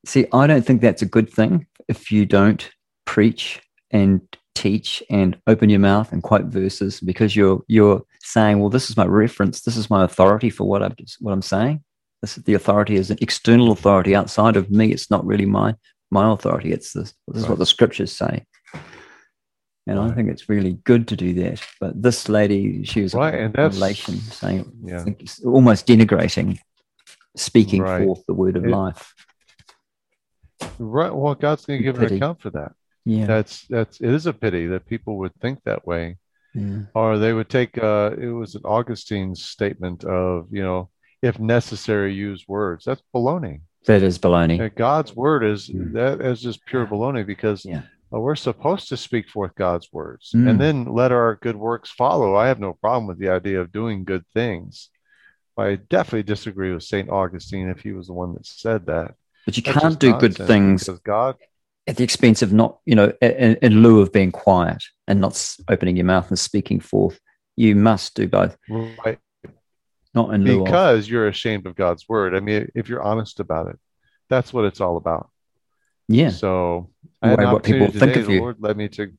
see i don't think that's a good thing if you don't preach and teach and open your mouth and quote verses because you're you're saying well this is my reference this is my authority for what i'm what i'm saying this the authority is an external authority outside of me it's not really my my authority it's this this is what the scriptures say and I think it's really good to do that. But this lady, she was Right, a and that's- relation saying Yeah. almost denigrating speaking Right. forth the word of It- life. Right. Well, God's going to give an Pity. account for that. Yeah. That's that's it is a pity that people would think that way, yeah. or they would take. Uh, it was an Augustine's statement of you know, if necessary, use words. That's baloney. That is baloney. Uh, God's word is Mm. that is just pure baloney because Yeah. uh, we're supposed to speak forth God's words Mm. and then let our good works follow. I have no problem with the idea of doing good things. I definitely disagree with Saint Augustine if he was the one that said that. But you That's can't do good things God. at the expense of not, you know, in, in lieu of being quiet and not opening your mouth and speaking forth. You must do both, Right. Not in because you're ashamed of God's word. I mean, if you're honest about it, that's what it's all about. Yeah. So I had what people opportunity think today, of the you. Lord led me to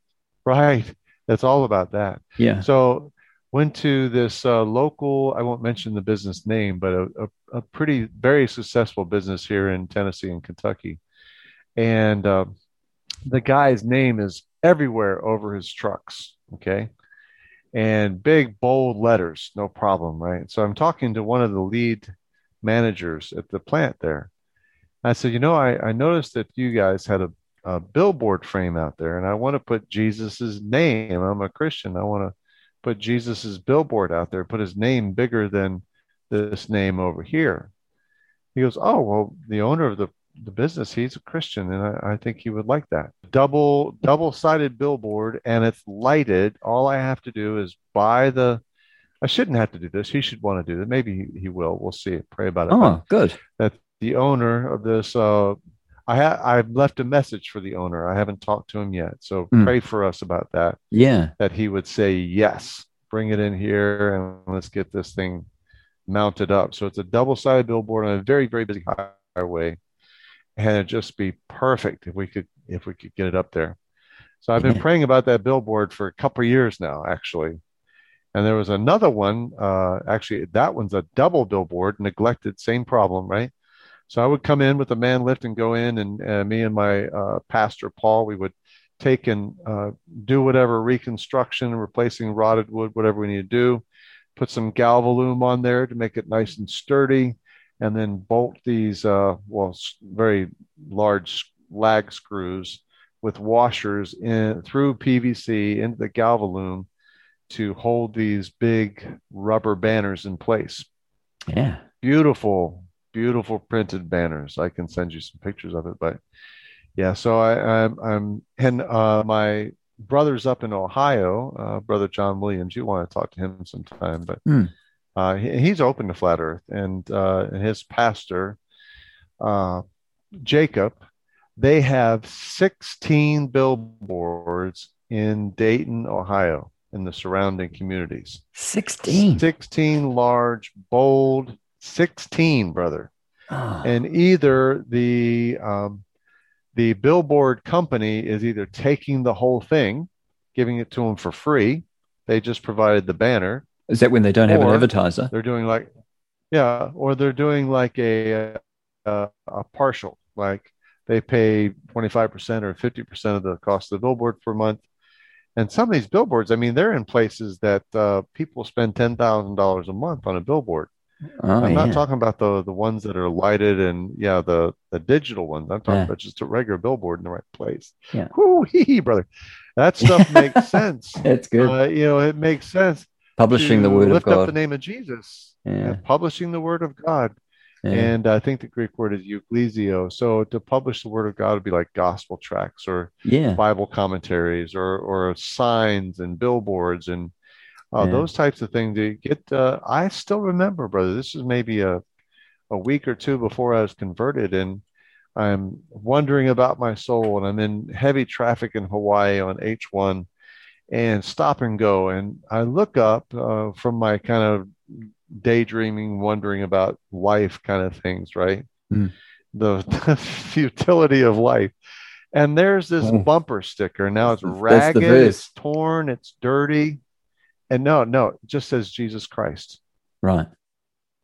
right. That's all about that. Yeah. So went to this uh, local. I won't mention the business name, but a, a, a pretty very successful business here in Tennessee and Kentucky, and uh, the guy's name is everywhere over his trucks. Okay. And big bold letters, no problem, right? So I'm talking to one of the lead managers at the plant there. I said, you know, I, I noticed that you guys had a, a billboard frame out there, and I want to put Jesus's name. I'm a Christian. I want to put Jesus's billboard out there, put his name bigger than this name over here. He goes, oh well, the owner of the the business, he's a Christian, and I, I think he would like that. Double double sided billboard, and it's lighted. All I have to do is buy the. I shouldn't have to do this. He should want to do that. Maybe he, he will. We'll see. Pray about it. But Oh, good. that the owner of this uh I ha- I've left a message for the owner. I haven't talked to him yet. So Mm. pray for us about that Yeah. that he would say yes. Bring it in here and let's get this thing mounted up. So it's a double-sided billboard on a very very busy highway and it'd just be perfect if we could if we could get it up there. So I've been Yeah. praying about that billboard for a couple of years now actually. And there was another one uh actually that one's a double billboard neglected same problem, right? So I would come in with a man lift and go in, and uh, me and my uh, pastor Paul, we would take and uh, do whatever reconstruction, replacing rotted wood, whatever we need to do. Put some galvalume on there to make it nice and sturdy, and then bolt these uh, well very large lag screws with washers in through PVC into the galvalume to hold these big rubber banners in place. Yeah. Beautiful, beautiful printed banners. I can send you some pictures of it, but yeah. So I, I'm, I'm and uh, my brother's up in Ohio, uh, brother John Williams. You want to talk to him sometime, but Mm. Uh, he, he's open to flat Earth, and uh, his pastor, uh, Jacob, they have 16 billboards in Dayton, Ohio, in the surrounding communities. 16. 16 large, bold, 16, brother. Oh, And either the um, the billboard company is either taking the whole thing, giving it to them for free. They just provided the banner. Is that when they don't have an advertiser? They're doing like, yeah, or they're doing like a a, a partial, like they pay 25% or 50% of the cost of the billboard per month. And some of these billboards, I mean, they're in places that uh, people spend $10,000 a month on a billboard. Oh, I'm yeah. not talking about the the ones that are lighted and yeah, the the digital ones. I'm talking Yeah. about just a regular billboard in the right place. Yeah. Whoo, hee, hee, brother. That stuff makes sense. That's good. Uh, you know, it makes sense. Publishing the word of lift up the name of Jesus. Yeah. publishing the word of God. yeah. And I think the Greek word is euclesio. So to publish the word of God would be like gospel tracts or yeah. Bible commentaries or or signs and billboards and uh, those types of things. To get, uh, I still remember, brother. This is maybe a a week or two before I was converted, and I'm wondering about my soul, and I'm in heavy traffic in Hawaii on H1, and stop and go, and I look up uh, from my kind of daydreaming, wondering about life kind of things, right? Hmm. The, the futility of life. And there's this Oh. bumper sticker. Now it's ragged, it's torn, it's dirty. And no, no, it just says Jesus Christ. Right.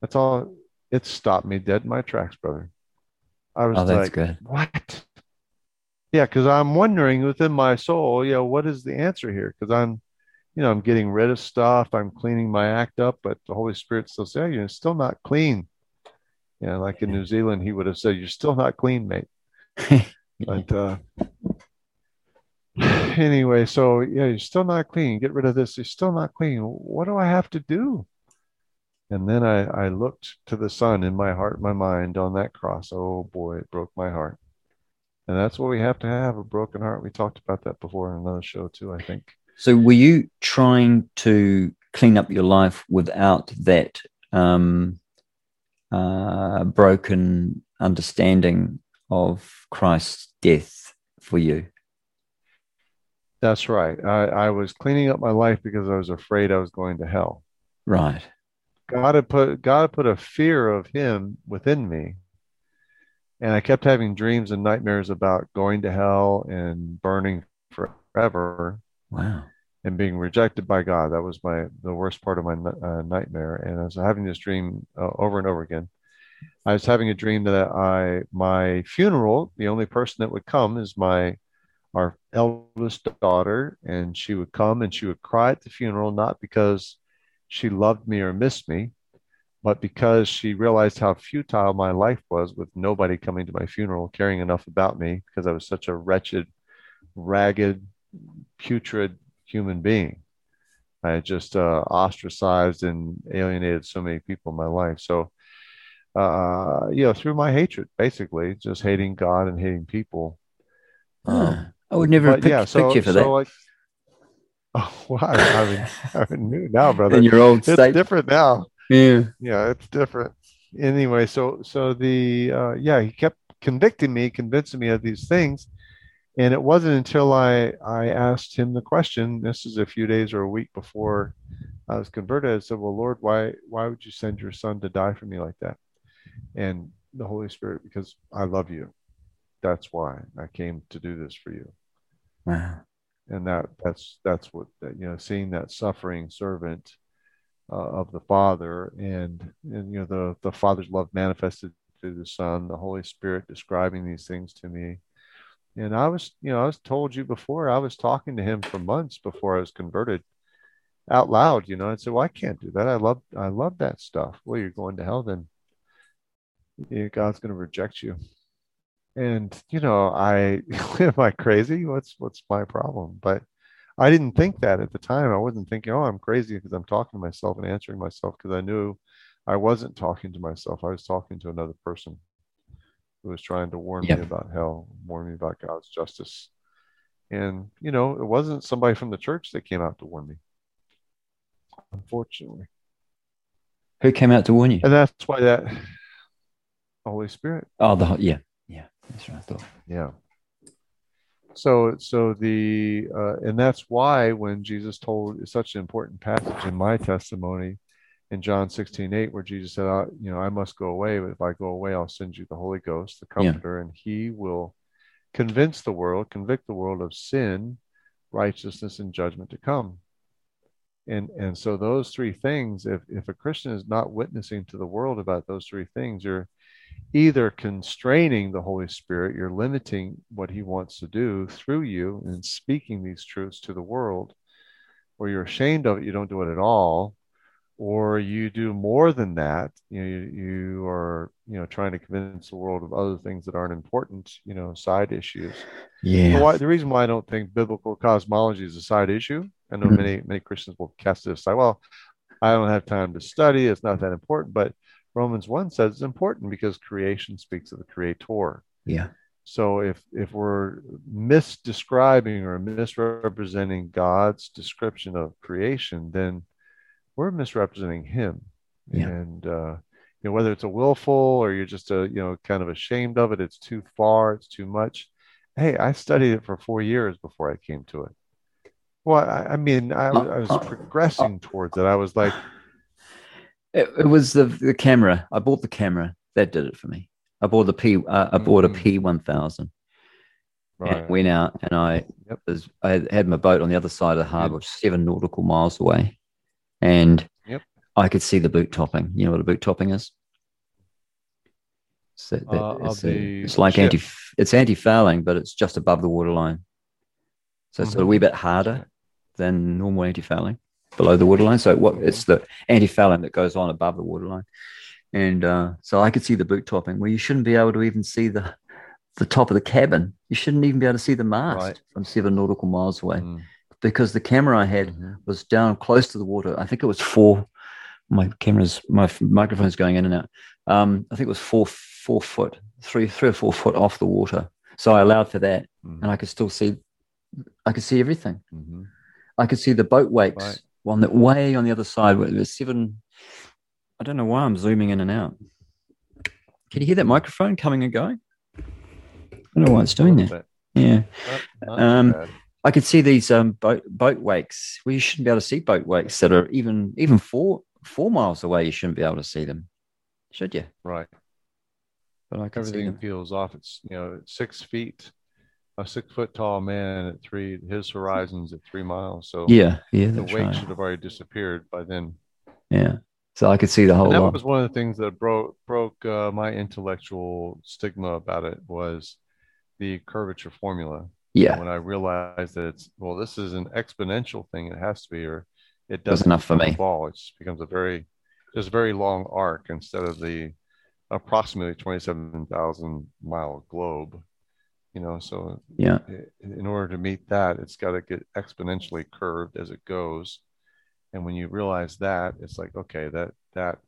That's all. It stopped me dead in my tracks, brother. I was Oh, that's like, good. what? Yeah, because I'm wondering within my soul, you know, what is the answer here? Because I'm, you know, I'm getting rid of stuff, I'm cleaning my act up, but the Holy Spirit still says, "Hey, you're still not clean. You know, like in New Zealand, he would have said, You're still not clean, mate. But uh anyway, so yeah, you're still not clean. Get rid of this. You're still not clean. What do I have to do? And then I, I looked to the sun in my heart, my mind on that cross. Oh boy, it broke my heart. And that's what we have to have a broken heart. We talked about that before in another show too, I think. So, were you trying to clean up your life without that um, uh, broken understanding of Christ's death for you? That's right. I, I was cleaning up my life because I was afraid I was going to hell. Right. God had put God had put a fear of him within me. And I kept having dreams and nightmares about going to hell and burning forever Wow. and being rejected by God. That was my the worst part of my uh, nightmare. And I was having this dream uh, over and over again. I was having a dream that I my funeral, the only person that would come is my our eldest daughter, and she would come and she would cry at the funeral, not because she loved me or missed me, but because she realized how futile my life was with nobody coming to my funeral, caring enough about me because I was such a wretched, ragged, putrid human being. I had just uh, ostracized and alienated so many people in my life. So, uh, you know, through my hatred, basically, just hating God and hating people. Ah, I would never have picked, yeah, so, you for so that. like, oh, wow, I mean, I knew now, brother. In your old it's different now. Yeah. Yeah, it's different. Anyway, so so the uh, yeah, he kept convicting me, convincing me of these things, and it wasn't until I I asked him the question. This is a few days or a week before I was converted. I said, "Well, Lord, why why would you send your son to die for me like that?" And the Holy Spirit, because I love you. That's why I came to do this for you Wow. and that that's that's what that, you know seeing that suffering servant uh, of the father and and you know the the father's love manifested through the son the holy spirit describing these things to me And I was, you know, I was told you before, I was talking to him for months before I was converted out loud, you know, and said, Well, I can't do that. I love I love that stuff. Well, you're going to hell then. God's gonna reject you. And you know, I am I crazy? What's what's my problem? But I didn't think that at the time. I wasn't thinking, oh, I'm crazy because I'm talking to myself and answering myself because I knew I wasn't talking to myself. I was talking to another person who was trying to warn yep. me about hell, warn me about God's justice. And, you know, it wasn't somebody from the church that came out to warn me, unfortunately. Who came out to warn you? And that's why that Holy Spirit. Oh, the yeah, yeah, that's right. I thought. Yeah. So, so the uh, and that's why when Jesus told such an important passage in my testimony in John 16, 8, where Jesus said, I, you know, I must go away, but if I go away, I'll send you the Holy Ghost, the Comforter, yeah. and he will convince the world, convict the world of sin, righteousness, and judgment to come. And and so those three things, if if a Christian is not witnessing to the world about those three things, you're either constraining the Holy Spirit, you're limiting what he wants to do through you and speaking these truths to the world, or you're ashamed of it, you don't do it at all or you do more than that you know you, you, are you know trying to convince the world of other things that aren't important you know side issues. Yeah. why, the reason why i don't think biblical cosmology is a side issue i know mm-hmm. many many christians will cast it aside. Well i don't have time to study it's not that important but romans 1 says it's important because creation speaks of the creator. Yeah. So if if we're misdescribing or misrepresenting god's description of creation then we're misrepresenting him. Yeah. and uh, you know whether it's a willful or you're just a you know kind of ashamed of it it's too far it's too much. Hey i studied it for four years before i came to it. Well i, I mean I, I, was progressing towards it. I was like it, it, was the, the camera i bought the camera that did it for me i bought the p uh, i bought mm-hmm. a p1000 right. went out and i yep. was, i had my boat on the other side of the harbor seven nautical miles away and yep. I could see the boot topping. You know what a boot topping is? So uh, it's, it's, like ship. anti it's anti fouling, but it's just above the waterline. So it's mm-hmm. a wee bit harder than normal anti fouling below the waterline. So what it's the anti fouling that goes on above the waterline. And uh, so I could see the boot topping where you shouldn't be able to even see the the top of the cabin. You shouldn't even be able to see the mast right. from seven nautical miles away. Mm because the camera I had mm-hmm. was down close to the water. I think it was four. My camera's my microphone's going in and out. Um, I think it was four four foot, three three or four foot off the water. So I allowed for that, mm-hmm. and I could still see. I could see everything. Mm-hmm. I could see the boat wakes right. One that way on the other side. Where there's seven. I don't know why I'm zooming in and out. Can you hear that microphone coming and going? I don't know why it's doing that. Yeah. Not um, I could see these um, boat boat wakes. Well, you shouldn't be able to see boat wakes that are even even four four miles away. You shouldn't be able to see them, should you? Right. But I everything feels off. It's you know six feet, a six foot tall man at three. His horizon's at three miles. So yeah, yeah, the wake right. should have already disappeared by then. Yeah. So I could see the whole. And that lot. was one of the things that broke broke uh, my intellectual stigma about it was the curvature formula yeah. When I realized that it's well, this is an exponential thing. It has to be, or it doesn't enough for me. Fall. It just becomes a very, just very long arc instead of the approximately twenty-seven thousand mile globe. You know, so yeah. In order to meet that, it's got to get exponentially curved as it goes. And when you realize that, it's like, okay, that that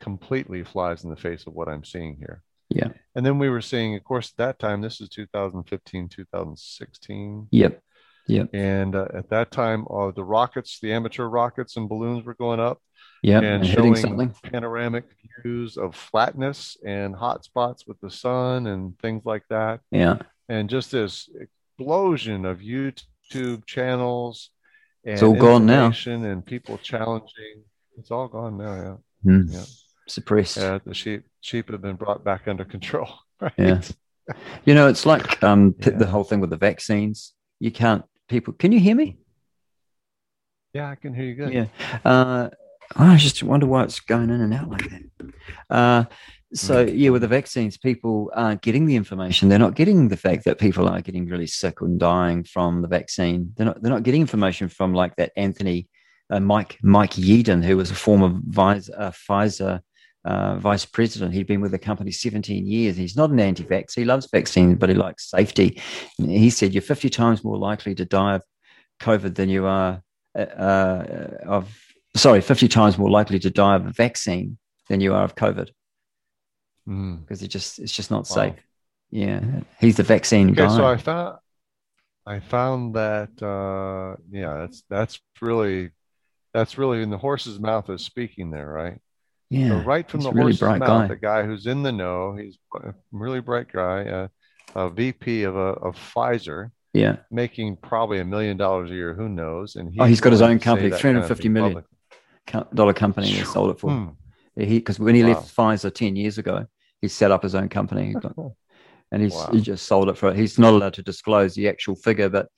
completely flies in the face of what I'm seeing here. Yeah. And then we were seeing, of course, at that time, this is 2015, 2016. Yep. Yep. And uh, at that time, uh, the rockets, the amateur rockets and balloons were going up. Yeah. And, and showing something. panoramic views of flatness and hot spots with the sun and things like that. Yeah. And just this explosion of YouTube channels. And it's all gone now. And people challenging. It's all gone now. Yeah. Mm. Yeah suppressed. Yeah, the sheep sheep have been brought back under control. Right? Yeah. You know, it's like um, yeah. the whole thing with the vaccines. You can't people. Can you hear me? Yeah, I can hear you good. Yeah. Uh, I just wonder why it's going in and out like that. Uh, So yeah, with the vaccines, people aren't getting the information. They're not getting the fact that people are getting really sick and dying from the vaccine. They're not. They're not getting information from like that Anthony, uh, Mike Mike Yeadon, who was a former vice, uh, Pfizer uh, vice president. He'd been with the company 17 years. He's not an anti-vax. He loves vaccines, but he likes safety. And he said you're 50 times more likely to die of COVID than you are uh, uh of sorry, 50 times more likely to die of a vaccine than you are of COVID because mm. it just it's just not wow. safe. Yeah, he's the vaccine okay, guy. So I found I found that uh, yeah, that's that's really that's really in the horse's mouth is speaking there, right? Yeah, so right from the really horse's mouth, guy. the guy who's in the know, he's a really bright guy, uh, a VP of a of Pfizer. Yeah, making probably a million dollars a year. Who knows? And he's oh, he's got his own company, three hundred fifty million dollar company. He sold it for. Hmm. He because when he wow. left Pfizer ten years ago, he set up his own company, and he's wow. he just sold it for. He's not allowed to disclose the actual figure, but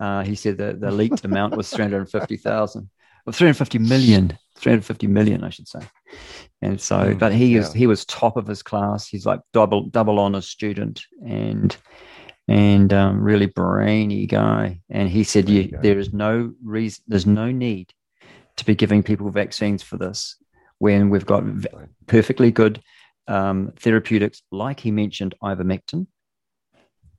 uh, he said that the leaked amount was three hundred fifty thousand, or three hundred fifty million, three hundred fifty million, I should say. And so, mm, but he yeah. is he was top of his class. He's like double double honors student, and and um, really brainy guy. And he said, there is no reason, there's no need to be giving people vaccines for this when we've got perfectly good um, therapeutics, like he mentioned, ivermectin,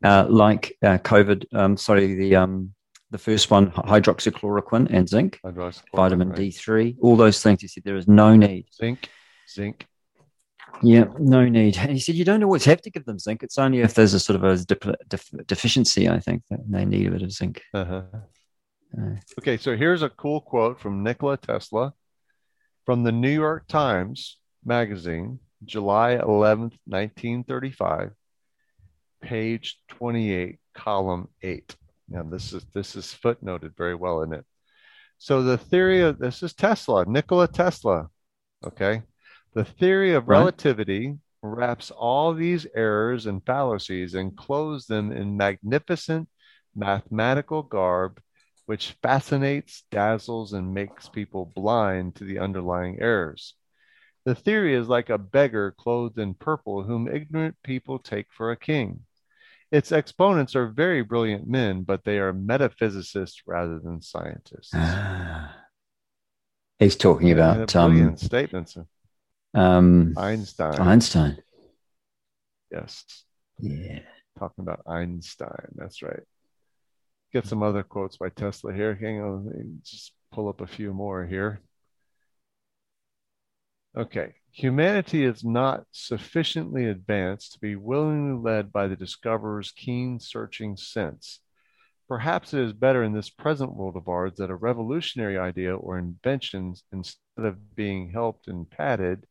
uh, like uh, COVID. Um, sorry, the um, the first one, hydroxychloroquine and zinc, vitamin right. D3, all those things. He said there is no need. Zinc, zinc. Yeah, no need. And he said you don't always have to give them zinc. It's only if there's a sort of a deficiency, I think, that they need a bit of zinc. Uh-huh. Uh, okay, so here's a cool quote from Nikola Tesla from the New York Times magazine July 11th, 1935, page 28, column 8. Now this is this is footnoted very well in it. So the theory of this is Tesla, Nikola Tesla. Okay. The theory of right. relativity wraps all these errors and fallacies and clothes them in magnificent mathematical garb which fascinates, dazzles, and makes people blind to the underlying errors. The theory is like a beggar clothed in purple, whom ignorant people take for a king. Its exponents are very brilliant men, but they are metaphysicists rather than scientists. He's talking about um, statements. Um, Einstein. Einstein. Yes. Yeah. Talking about Einstein. That's right. Get some other quotes by Tesla here. Hang on, just pull up a few more here. Okay. Humanity is not sufficiently advanced to be willingly led by the discoverer's keen searching sense. Perhaps it is better in this present world of ours that a revolutionary idea or invention, instead of being helped and patted,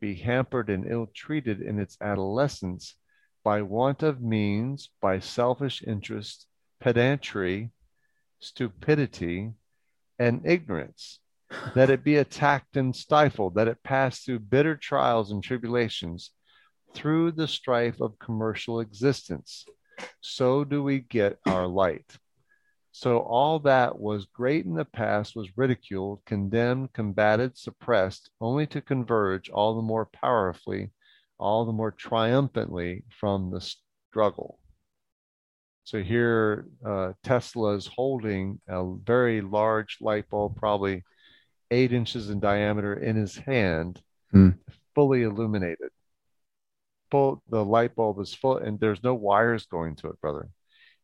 be hampered and ill treated in its adolescence by want of means, by selfish interest, pedantry, stupidity, and ignorance that it be attacked and stifled, that it pass through bitter trials and tribulations through the strife of commercial existence. So do we get our light. So all that was great in the past was ridiculed, condemned, combated, suppressed, only to converge all the more powerfully, all the more triumphantly from the struggle. So here, uh, Tesla is holding a very large light bulb, probably eight inches in diameter in his hand, mm. fully illuminated. Full, the light bulb is full, and there's no wires going to it, brother.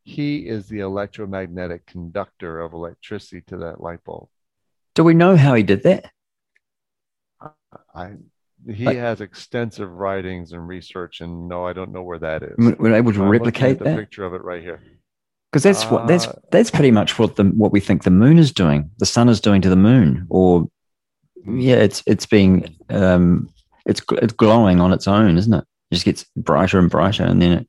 He is the electromagnetic conductor of electricity to that light bulb. Do we know how he did that? I he like, has extensive writings and research, and no, I don't know where that is. We're able to I'm replicate the that? picture of it right here because that's uh, what that's that's pretty much what the what we think the moon is doing. The sun is doing to the moon, or yeah, it's it's being um, it's it's glowing on its own, isn't it? It just gets brighter and brighter, and then it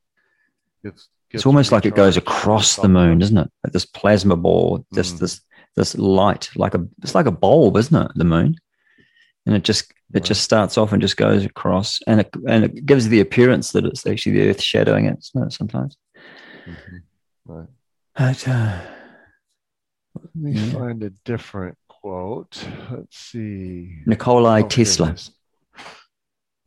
gets, gets it's almost like it goes across the moon, isn't it? Like this plasma ball, just mm. this this light, like a it's like a bulb, isn't it? The moon, and it just it right. just starts off and just goes across, and it and it gives the appearance that it's actually the Earth shadowing it, isn't it? Sometimes. Mm-hmm. Right. But, uh, Let me yeah. find a different quote. Let's see. Nikolai oh, Tesla.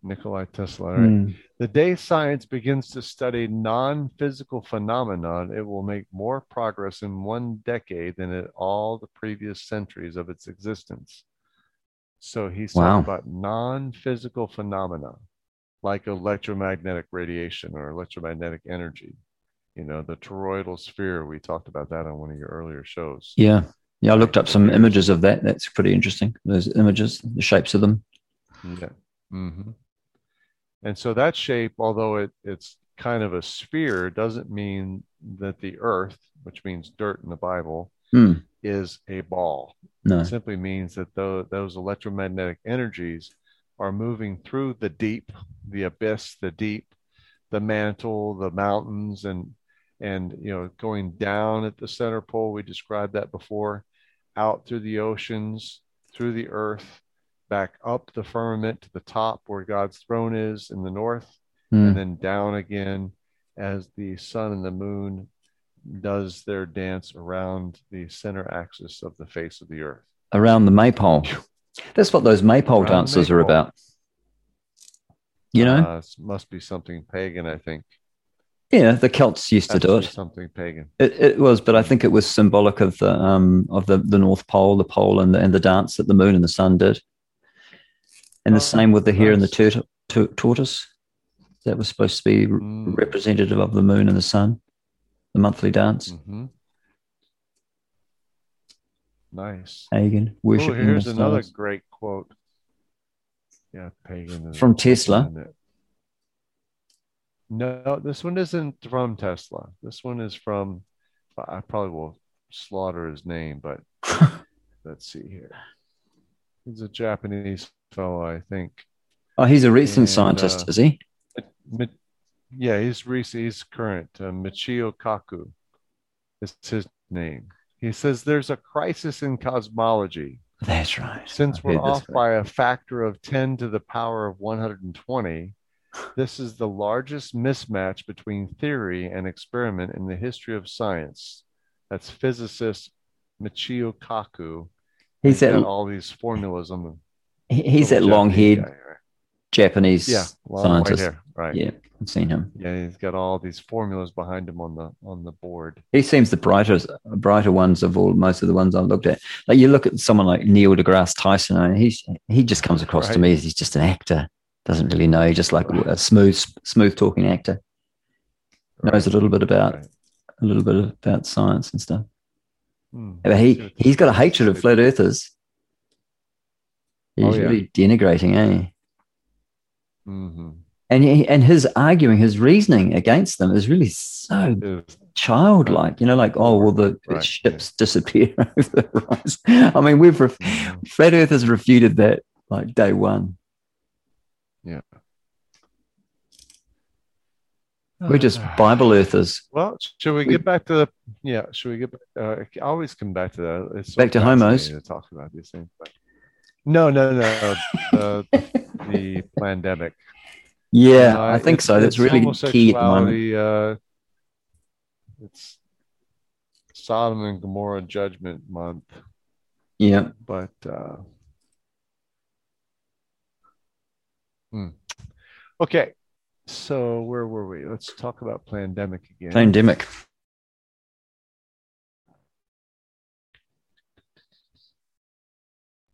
Nikolai Tesla. Right. Mm. The day science begins to study non physical phenomenon, it will make more progress in one decade than in all the previous centuries of its existence. So he's wow. talking about non physical phenomena like electromagnetic radiation or electromagnetic energy. You know, the toroidal sphere. We talked about that on one of your earlier shows. Yeah. Yeah. I looked up some images of that. That's pretty interesting. Those images, the shapes of them. Yeah. Mm-hmm. And so that shape, although it, it's kind of a sphere, doesn't mean that the earth, which means dirt in the Bible, mm. is a ball. No. It simply means that the, those electromagnetic energies are moving through the deep, the abyss, the deep, the mantle, the mountains, and and you know going down at the center pole. We described that before, out through the oceans, through the earth, back up the firmament to the top where God's throne is in the north, mm. and then down again as the sun and the moon does their dance around the center axis of the face of the earth. Around the maypole. That's what those maypole around dances maypole. are about. You know, uh, must be something pagan, I think. Yeah, the Celts used to do it. Something pagan. It, it, was, but I think it was symbolic of the um of the, the North Pole, the pole, and the and the dance that the moon and the sun did. And the oh, same with the hare and the tur- tur- tortoise. That was supposed to be mm. representative of the moon and the sun, the monthly dance. Mm-hmm. Nice. Pagan worship. Oh, here's another great quote. Yeah, pagan. From Tesla. No, this one isn't from Tesla. This one is from. I probably will slaughter his name, but let's see here. He's a Japanese fellow, I think. Oh, he's a recent and, scientist, uh, is he? yeah, he's recent. He's current. Uh, Michio Kaku is his name. He says there's a crisis in cosmology. That's right. Since we're off by a factor of 10 to the power of 120, this is the largest mismatch between theory and experiment in the history of science. That's physicist Michio Kaku. He's at all these formulas on the He's that long haired right? Japanese yeah, scientist. Right. Yeah, I've seen him. Yeah, he's got all these formulas behind him on the on the board. He seems the brightest brighter ones of all most of the ones I've looked at. Like you look at someone like Neil deGrasse Tyson, and he's he just comes across right. to me as he's just an actor. Doesn't really know, just like a smooth smooth talking actor. Knows a little bit about a little bit about science and stuff. Hmm. But he he's got a hatred of flat earthers. He's oh, yeah. really denigrating, eh? Mm-hmm. And he, and his arguing, his reasoning against them is really so childlike. You know, like oh well, the right. ships disappear over the horizon. I mean, we've ref- mm-hmm. flat Earth has refuted that like day one. Yeah. We're just Bible earthers. Well, should we get back to the? Yeah, should we get? Uh, always come back to that. It's back to homos. To talk about these things, but no, no, no. the, the pandemic. Yeah, uh, I think so. That's really key at the moment. Uh, it's Sodom and Gomorrah Judgment Month. Yeah, but uh, hmm. okay. So where were we? Let's talk about pandemic again. Pandemic.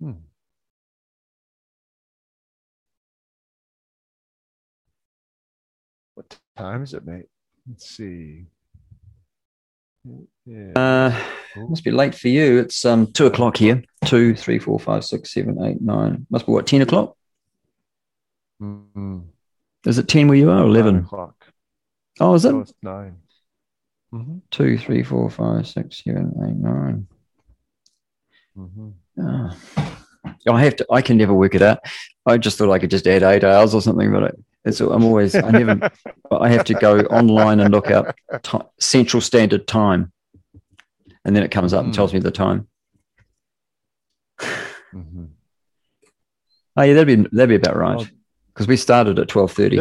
Hmm. What time is it, mate? Let's see. Yeah. Uh, must be late for you. It's um two o'clock here. Two, three, four, five, six, seven, eight, nine. Must be what ten o'clock. Mm-hmm. Is it ten where you are? Eleven o'clock. Oh, is it? No, it's 9 mm-hmm. Two, three, four, five, six, seven, eight, nine. Mm-hmm. Oh. I have to. I can never work it out. I just thought I could just add eight hours or something, but it's, I'm always, I never, I have to go online and look up t- Central Standard Time. And then it comes up mm. and tells me the time. Mm-hmm. Oh yeah, that'd be that'd be about right because we started at twelve thirty.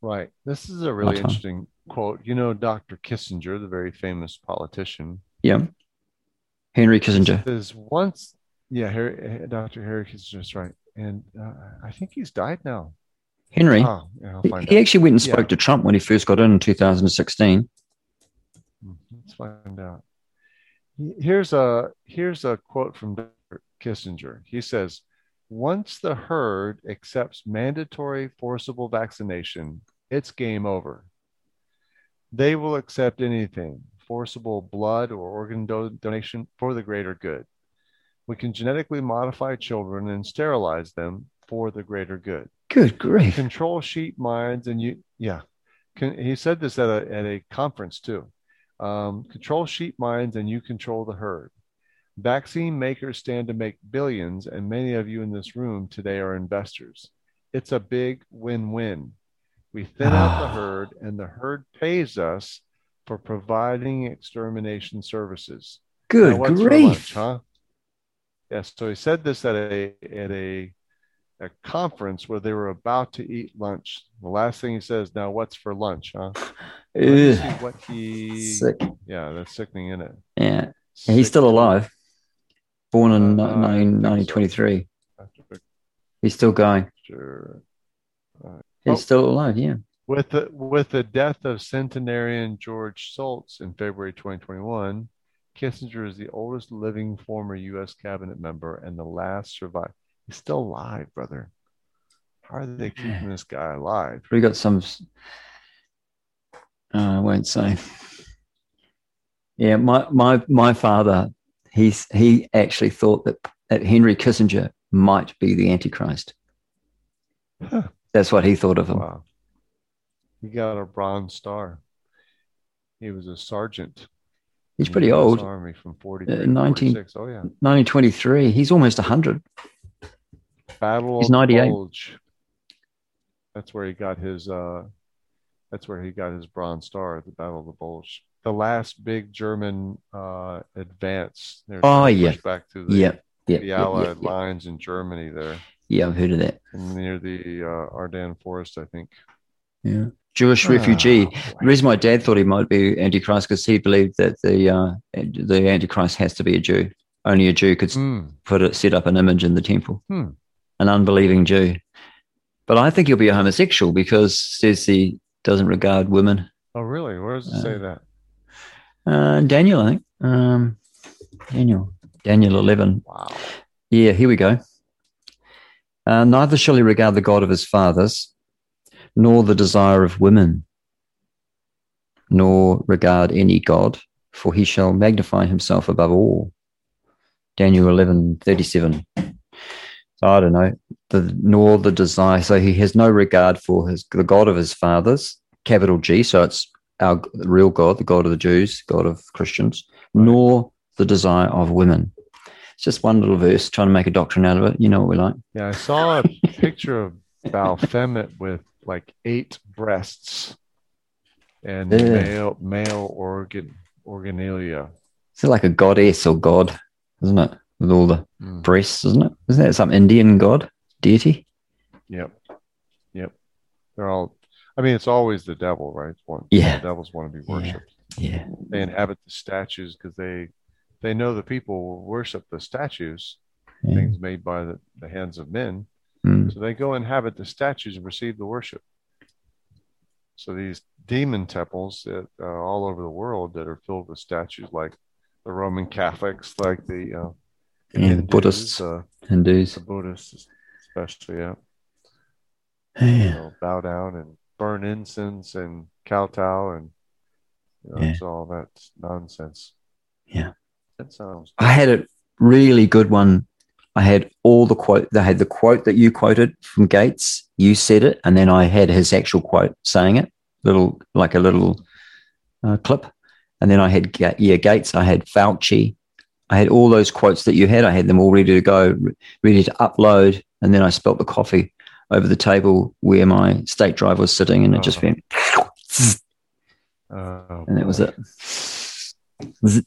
Right. This is a really interesting quote. You know, Dr. Kissinger, the very famous politician. Yeah. Henry Kissinger. There's once, yeah, Harry, Dr. Harry Kissinger, right and uh, I think he's died now. Henry. Oh, yeah, I'll he, find he out. actually went and spoke Yeah. to Trump when he first got in in 2016. Mhm, Let's find out. Here's a here's a quote from Dr. Kissinger. He says, "Once the herd accepts mandatory forcible vaccination, it's game over. They will accept anything, forcible blood or organ do- donation for the greater good. We can genetically modify children and sterilize them for the greater good." Good grief. control sheep minds and you yeah Con, he said this at a, at a conference too um, control sheep minds and you control the herd vaccine makers stand to make billions and many of you in this room today are investors it's a big win-win we thin out the herd and the herd pays us for providing extermination services Good now, grief. lunch, huh? Yes. So he said this at a at a a conference where they were about to eat lunch. The last thing he says, "Now, what's for lunch, huh?" Let me Ugh. see what he. Sick. Yeah, that's sickening, isn't it? Yeah. He's still alive. Born in Uh, think 1923. He's still going. Sure. He's Oh. still alive, yeah. With the with the death of centenarian George Shultz in February 2021, Kissinger is the oldest living former U.S. cabinet member and the last survivor. He's still alive, brother. How are they keeping this guy alive? We got some. Uh, I won't say. Yeah, my my my father, he's he actually thought that that Henry Kissinger might be the Antichrist. Huh. That's what he thought of him. Wow. He got a Bronze Star. He was a sergeant. He's pretty the old. Army from 43 Uh, 19 46. Oh, yeah. 1923. He's almost 100. Battle He's of the 98. Bulge. That's where he got his uh that's where he got his Bronze Star at the Battle of the Bulge. The last big German uh advance. Oh, yeah. back to the, Yep. Yep. the yep, Allied yep, yep. lines in Germany there. Yeah, I've heard of that. Near the uh, Ardennes Forest, I think. Yeah. Jewish Ah, refugee. boy. The reason my dad thought he might be Antichrist because he believed that the uh, the Antichrist has to be a Jew. Only a Jew could Hmm. put it, set up an image in the temple. Hmm. An unbelieving Jew. But I think he'll be a homosexual because says he doesn't regard women. Oh really? Where does it Uh, say that? Uh, Daniel, I think. Um, Daniel. Daniel 11. Wow. Yeah, here we go. Uh, neither shall he regard the God of his fathers, nor the desire of women, nor regard any God, for he shall magnify himself above all. Daniel eleven thirty seven. So I don't know. The, nor the desire. So he has no regard for his the God of his fathers, capital G. So it's our real God, the God of the Jews, God of Christians, nor the desire of women. It's just one little verse trying to make a doctrine out of it. You know what we like. Yeah, I saw a picture of Balfemet with like eight breasts and Yeah. male male organ organalia. It's like a goddess or god, isn't it? With all the Mm. breasts, isn't it? Isn't that some Indian god deity? Yep. Yep. They're all I mean it's always the devil, right? It's one Yeah. the devils want to be worshipped. Yeah. They inhabit the statues because they they know the people will worship the statues, yeah. things made by the, the hands of men. Mm. So they go inhabit the statues and receive the worship. So these demon temples that uh, all over the world that are filled with statues, like the Roman Catholics, like the, uh, Yeah, the Buddhists. uh, Hindus. the Buddhists, especially, yeah, Yeah. you know, bow down and burn incense and kowtow and you know, Yeah. it's all that nonsense. Yeah. That sounds. I had a really good one. I had all the quote. They had the quote that you quoted from Gates. You said it, and then I had his actual quote saying it, little like a little uh, clip. And then I had yeah Gates. I had Fauci. I had all those quotes that you had. I had them all ready to go, ready to upload. And then I spelt the coffee over the table where my state drive was sitting, and it just Oh. went, Oh, and that was it. Zzz.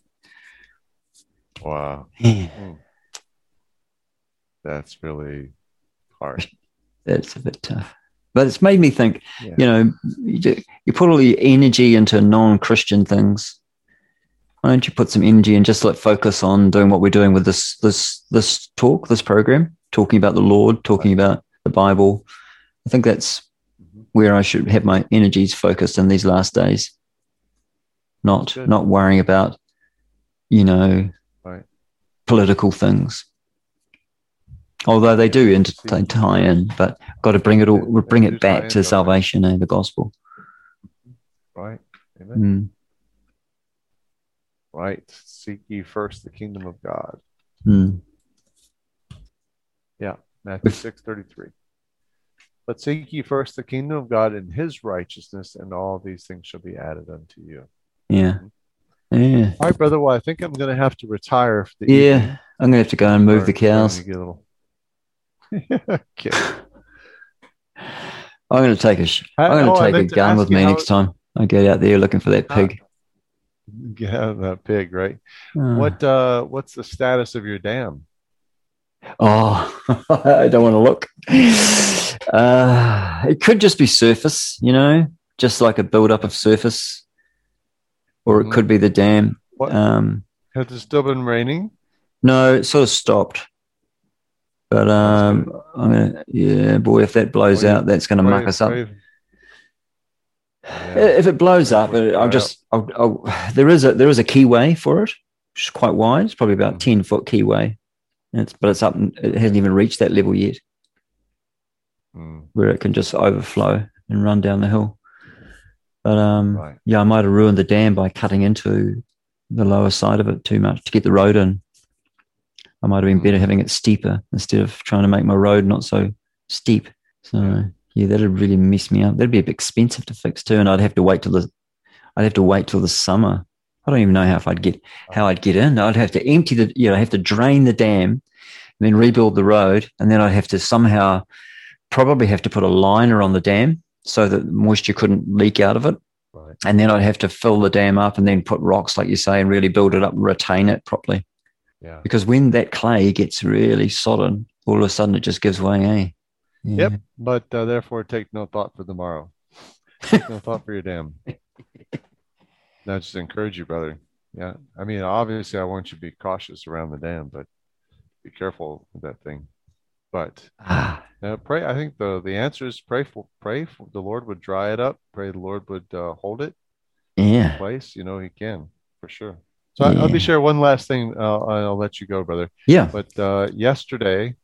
Wow, Yeah, hmm. that's really hard. that's a bit tough. But it's made me think. Yeah. you know, you, do, you put all your energy into non-Christian things. Why don't you put some energy and just let focus on doing what we're doing with this this this talk, this program? talking about the Lord, talking about the Bible. I think that's where I should have my energies focused in these last days. Not Good. not worrying about, you know, Right. political things. Although they do inter- they tie in, but got to bring it all, bring it back to salvation and the gospel. Right. Amen. Mm, Right. Seek ye first the kingdom of God. mm. Matthew If- six thirty three. But seek ye first the kingdom of God and his righteousness, and all these things shall be added unto you. Yeah, yeah, All right, brother. Well, I think I'm going to have to retire for the yeah. evening. I'm gonna have to go and move Or the cows. trying to get a little- okay. I'm gonna take a. Sh- I'm oh, gonna I take a gun with me next time. I get out there looking for that pig. Get out that pig, right? Uh, What uh what's the status of your dam? Oh, I don't want to look. Uh, it could just be surface, you know, just like a build-up of surface, or it Mhm. could be the dam. What Um, has it still been raining? no, it sort of stopped. But um, I'm gonna, yeah, boy, if that blows out, that's going to muck us up. Yeah. If it blows up, I'll just, I'll, I'll, there is a there is a keyway for it, which is quite wide. It's probably about Mhm. ten foot keyway, it's but it's up. It hasn't even reached that level yet. Mm, where it can just overflow and run down the hill. But um, right. yeah, I might have ruined the dam by cutting into the lower side of it too much to get the road in. I might have been better having it steeper instead of trying to make my road not so steep. So Yeah. yeah, that'd really mess me up. That'd be a bit expensive to fix too, and I'd have to wait till the I'd have to wait till the summer. I don't even know how if I'd get how I'd get in. I'd have to empty the you know, I have to drain the dam and then rebuild the road, and then I'd have to somehow probably have to put a liner on the dam so that moisture couldn't leak out of it. Right. And then I'd have to fill the dam up and then put rocks, like you say, and really build it up and retain it properly. Yeah. Because when that clay gets really sodden, all of a sudden it just gives way, eh? Yeah. Yep. But uh, therefore, take no thought for tomorrow. Take no thought for your dam. I just encourage you, brother. Yeah. I mean, obviously, I want you to be cautious around the dam, but be careful with that thing. But Ah, uh, pray. I think the the answer is pray for pray for the Lord would dry it up. Pray the Lord would uh, hold it in yeah. place. You know, He can for sure. So I, I'll Yeah. be sure one last thing. Uh, I'll let you go, brother. Yeah. But uh, yesterday,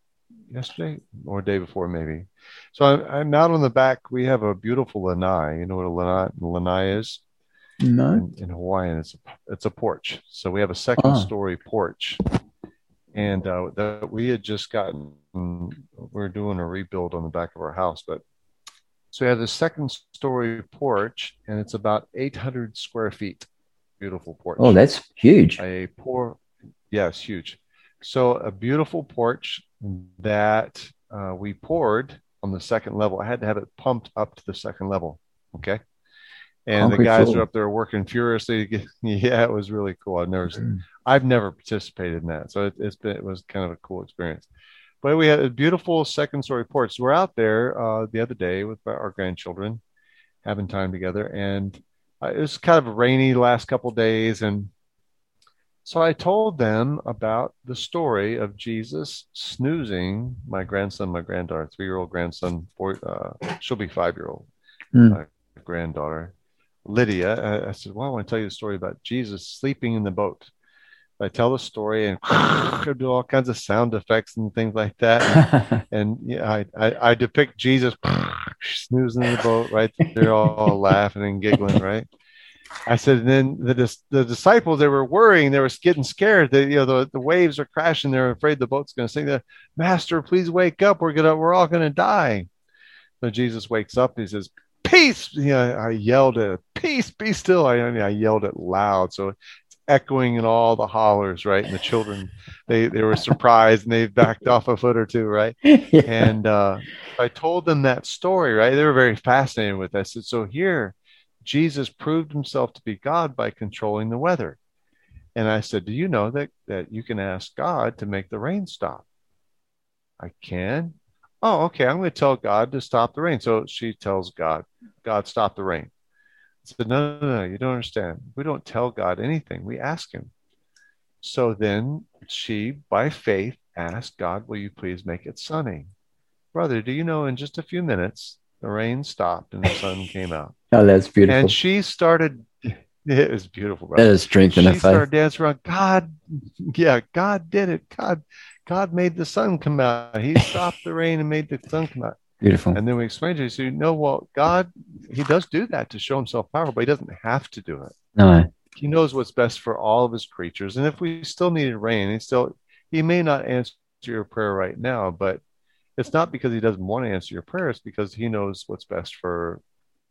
yesterday or day before maybe. So I'm, I'm out on the back. We have a beautiful lanai. You know what a lanai, lanai is No. in, in Hawaiian? It's a, it's a porch. So we have a second Ah. story porch, and uh, that we had just gotten. We're doing a rebuild on the back of our house, but so we have this second story porch, and it's about 800 square feet. Beautiful porch Oh, that's huge. a poor yes huge so a beautiful porch that uh, we poured on the second level i had to have it pumped up to the second level okay and Concrete the guys are up there working furiously get, yeah it was really cool. I've never Mm. i've never participated in that. So it, it's been it was kind of a cool experience. But we had a beautiful second story porch. So we're out there uh, the other day with our grandchildren having time together. And uh, it was kind of rainy the last couple days. And so I told them about the story of Jesus snoozing my grandson, my granddaughter, three-year-old grandson, four, uh, she'll be five-year-old, Hmm. my granddaughter, Lydia. I, I said, "Well, I want to tell you the story about Jesus sleeping in the boat." I tell the story and do all kinds of sound effects and things like that. And yeah, I, I, I depict Jesus snoozing in the boat, right? They're all laughing and giggling, right? I said, and then the the disciples they were worrying, they were getting scared. They, you know, the, the waves are crashing. They're afraid the boat's going to sink. They're, Master, please wake up. We're gonna, we're all going to die. So Jesus wakes up. He says, "Peace!" You know, I yelled at peace, be still. I, I yelled it loud, so it's echoing in all the hollers, right? And the children, they they were surprised and they backed off a foot or two, right? yeah. and uh, I told them that story, right? They were very fascinated with this. And so here, Jesus proved himself to be God by controlling the weather. And I said, Do you know that, that you can ask God to make the rain stop? I can. Oh, okay. I'm going to tell God to stop the rain. So she tells God, God, stop the rain. I said, No, no, no, you don't understand. We don't tell God anything, we ask Him. So then she, by faith, asked God, Will you please make it sunny? Brother, do you know in just a few minutes, the rain stopped and the sun came out? Oh, that's beautiful. And she started, it was beautiful, brother. That is strength in she faith. started dancing around. God, yeah, God did it. God, God made the sun come out. He stopped the rain and made the sun come out. Beautiful. And then we explained to her, so you know, well, God, He does do that to show Himself powerful, but He doesn't have to do it. No. He knows what's best for all of His creatures. And if we still needed rain, He still, He may not answer your prayer right now, but it's not because He doesn't want to answer your prayer. It's because He knows what's best for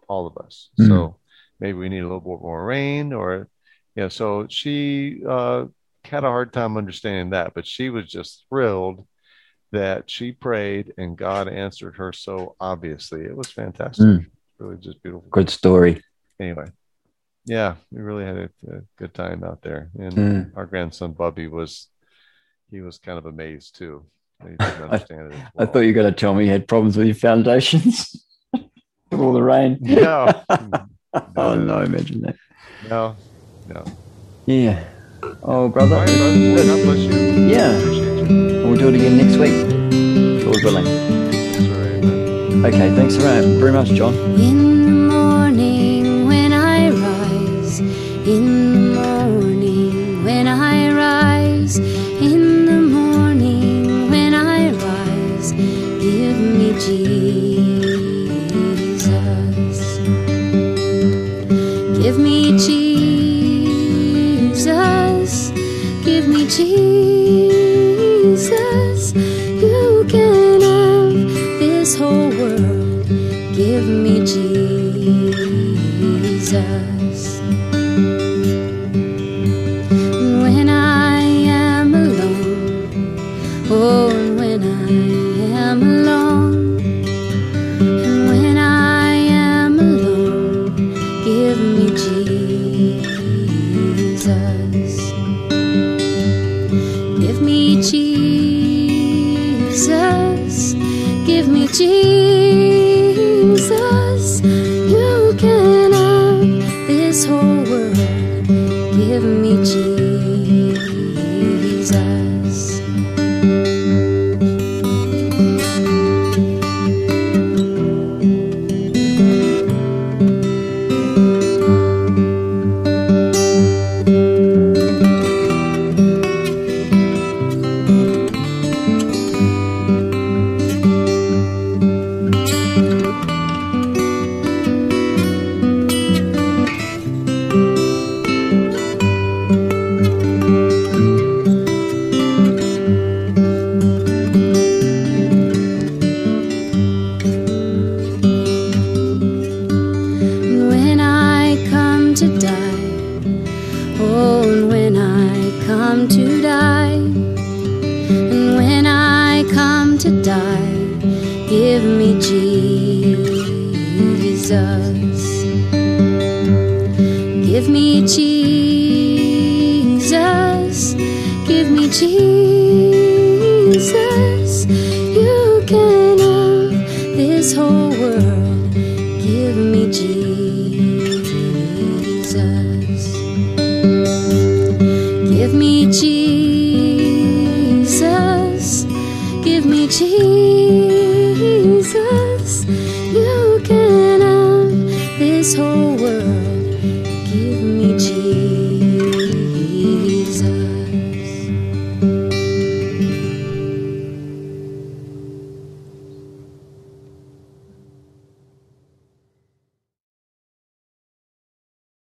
all of us. Mm. So maybe we need a little bit more rain, or yeah. So she uh, had a hard time understanding that, but she was just thrilled that she prayed and God answered her so obviously. It was fantastic. Mm. Really just beautiful. Good story. Anyway, yeah, we really had a, a good time out there. And Mm. our grandson Bubby was, he was kind of amazed too. He didn't understand it. as I thought you were going to tell me you had problems with your foundations with all the rain. No. oh, no, imagine that. No, no. Yeah. Oh, brother. right, brother. God bless you. Yeah. Appreciate you. We'll do it again next week. Lord willing. That's all right, man. Okay, thanks very very much, John.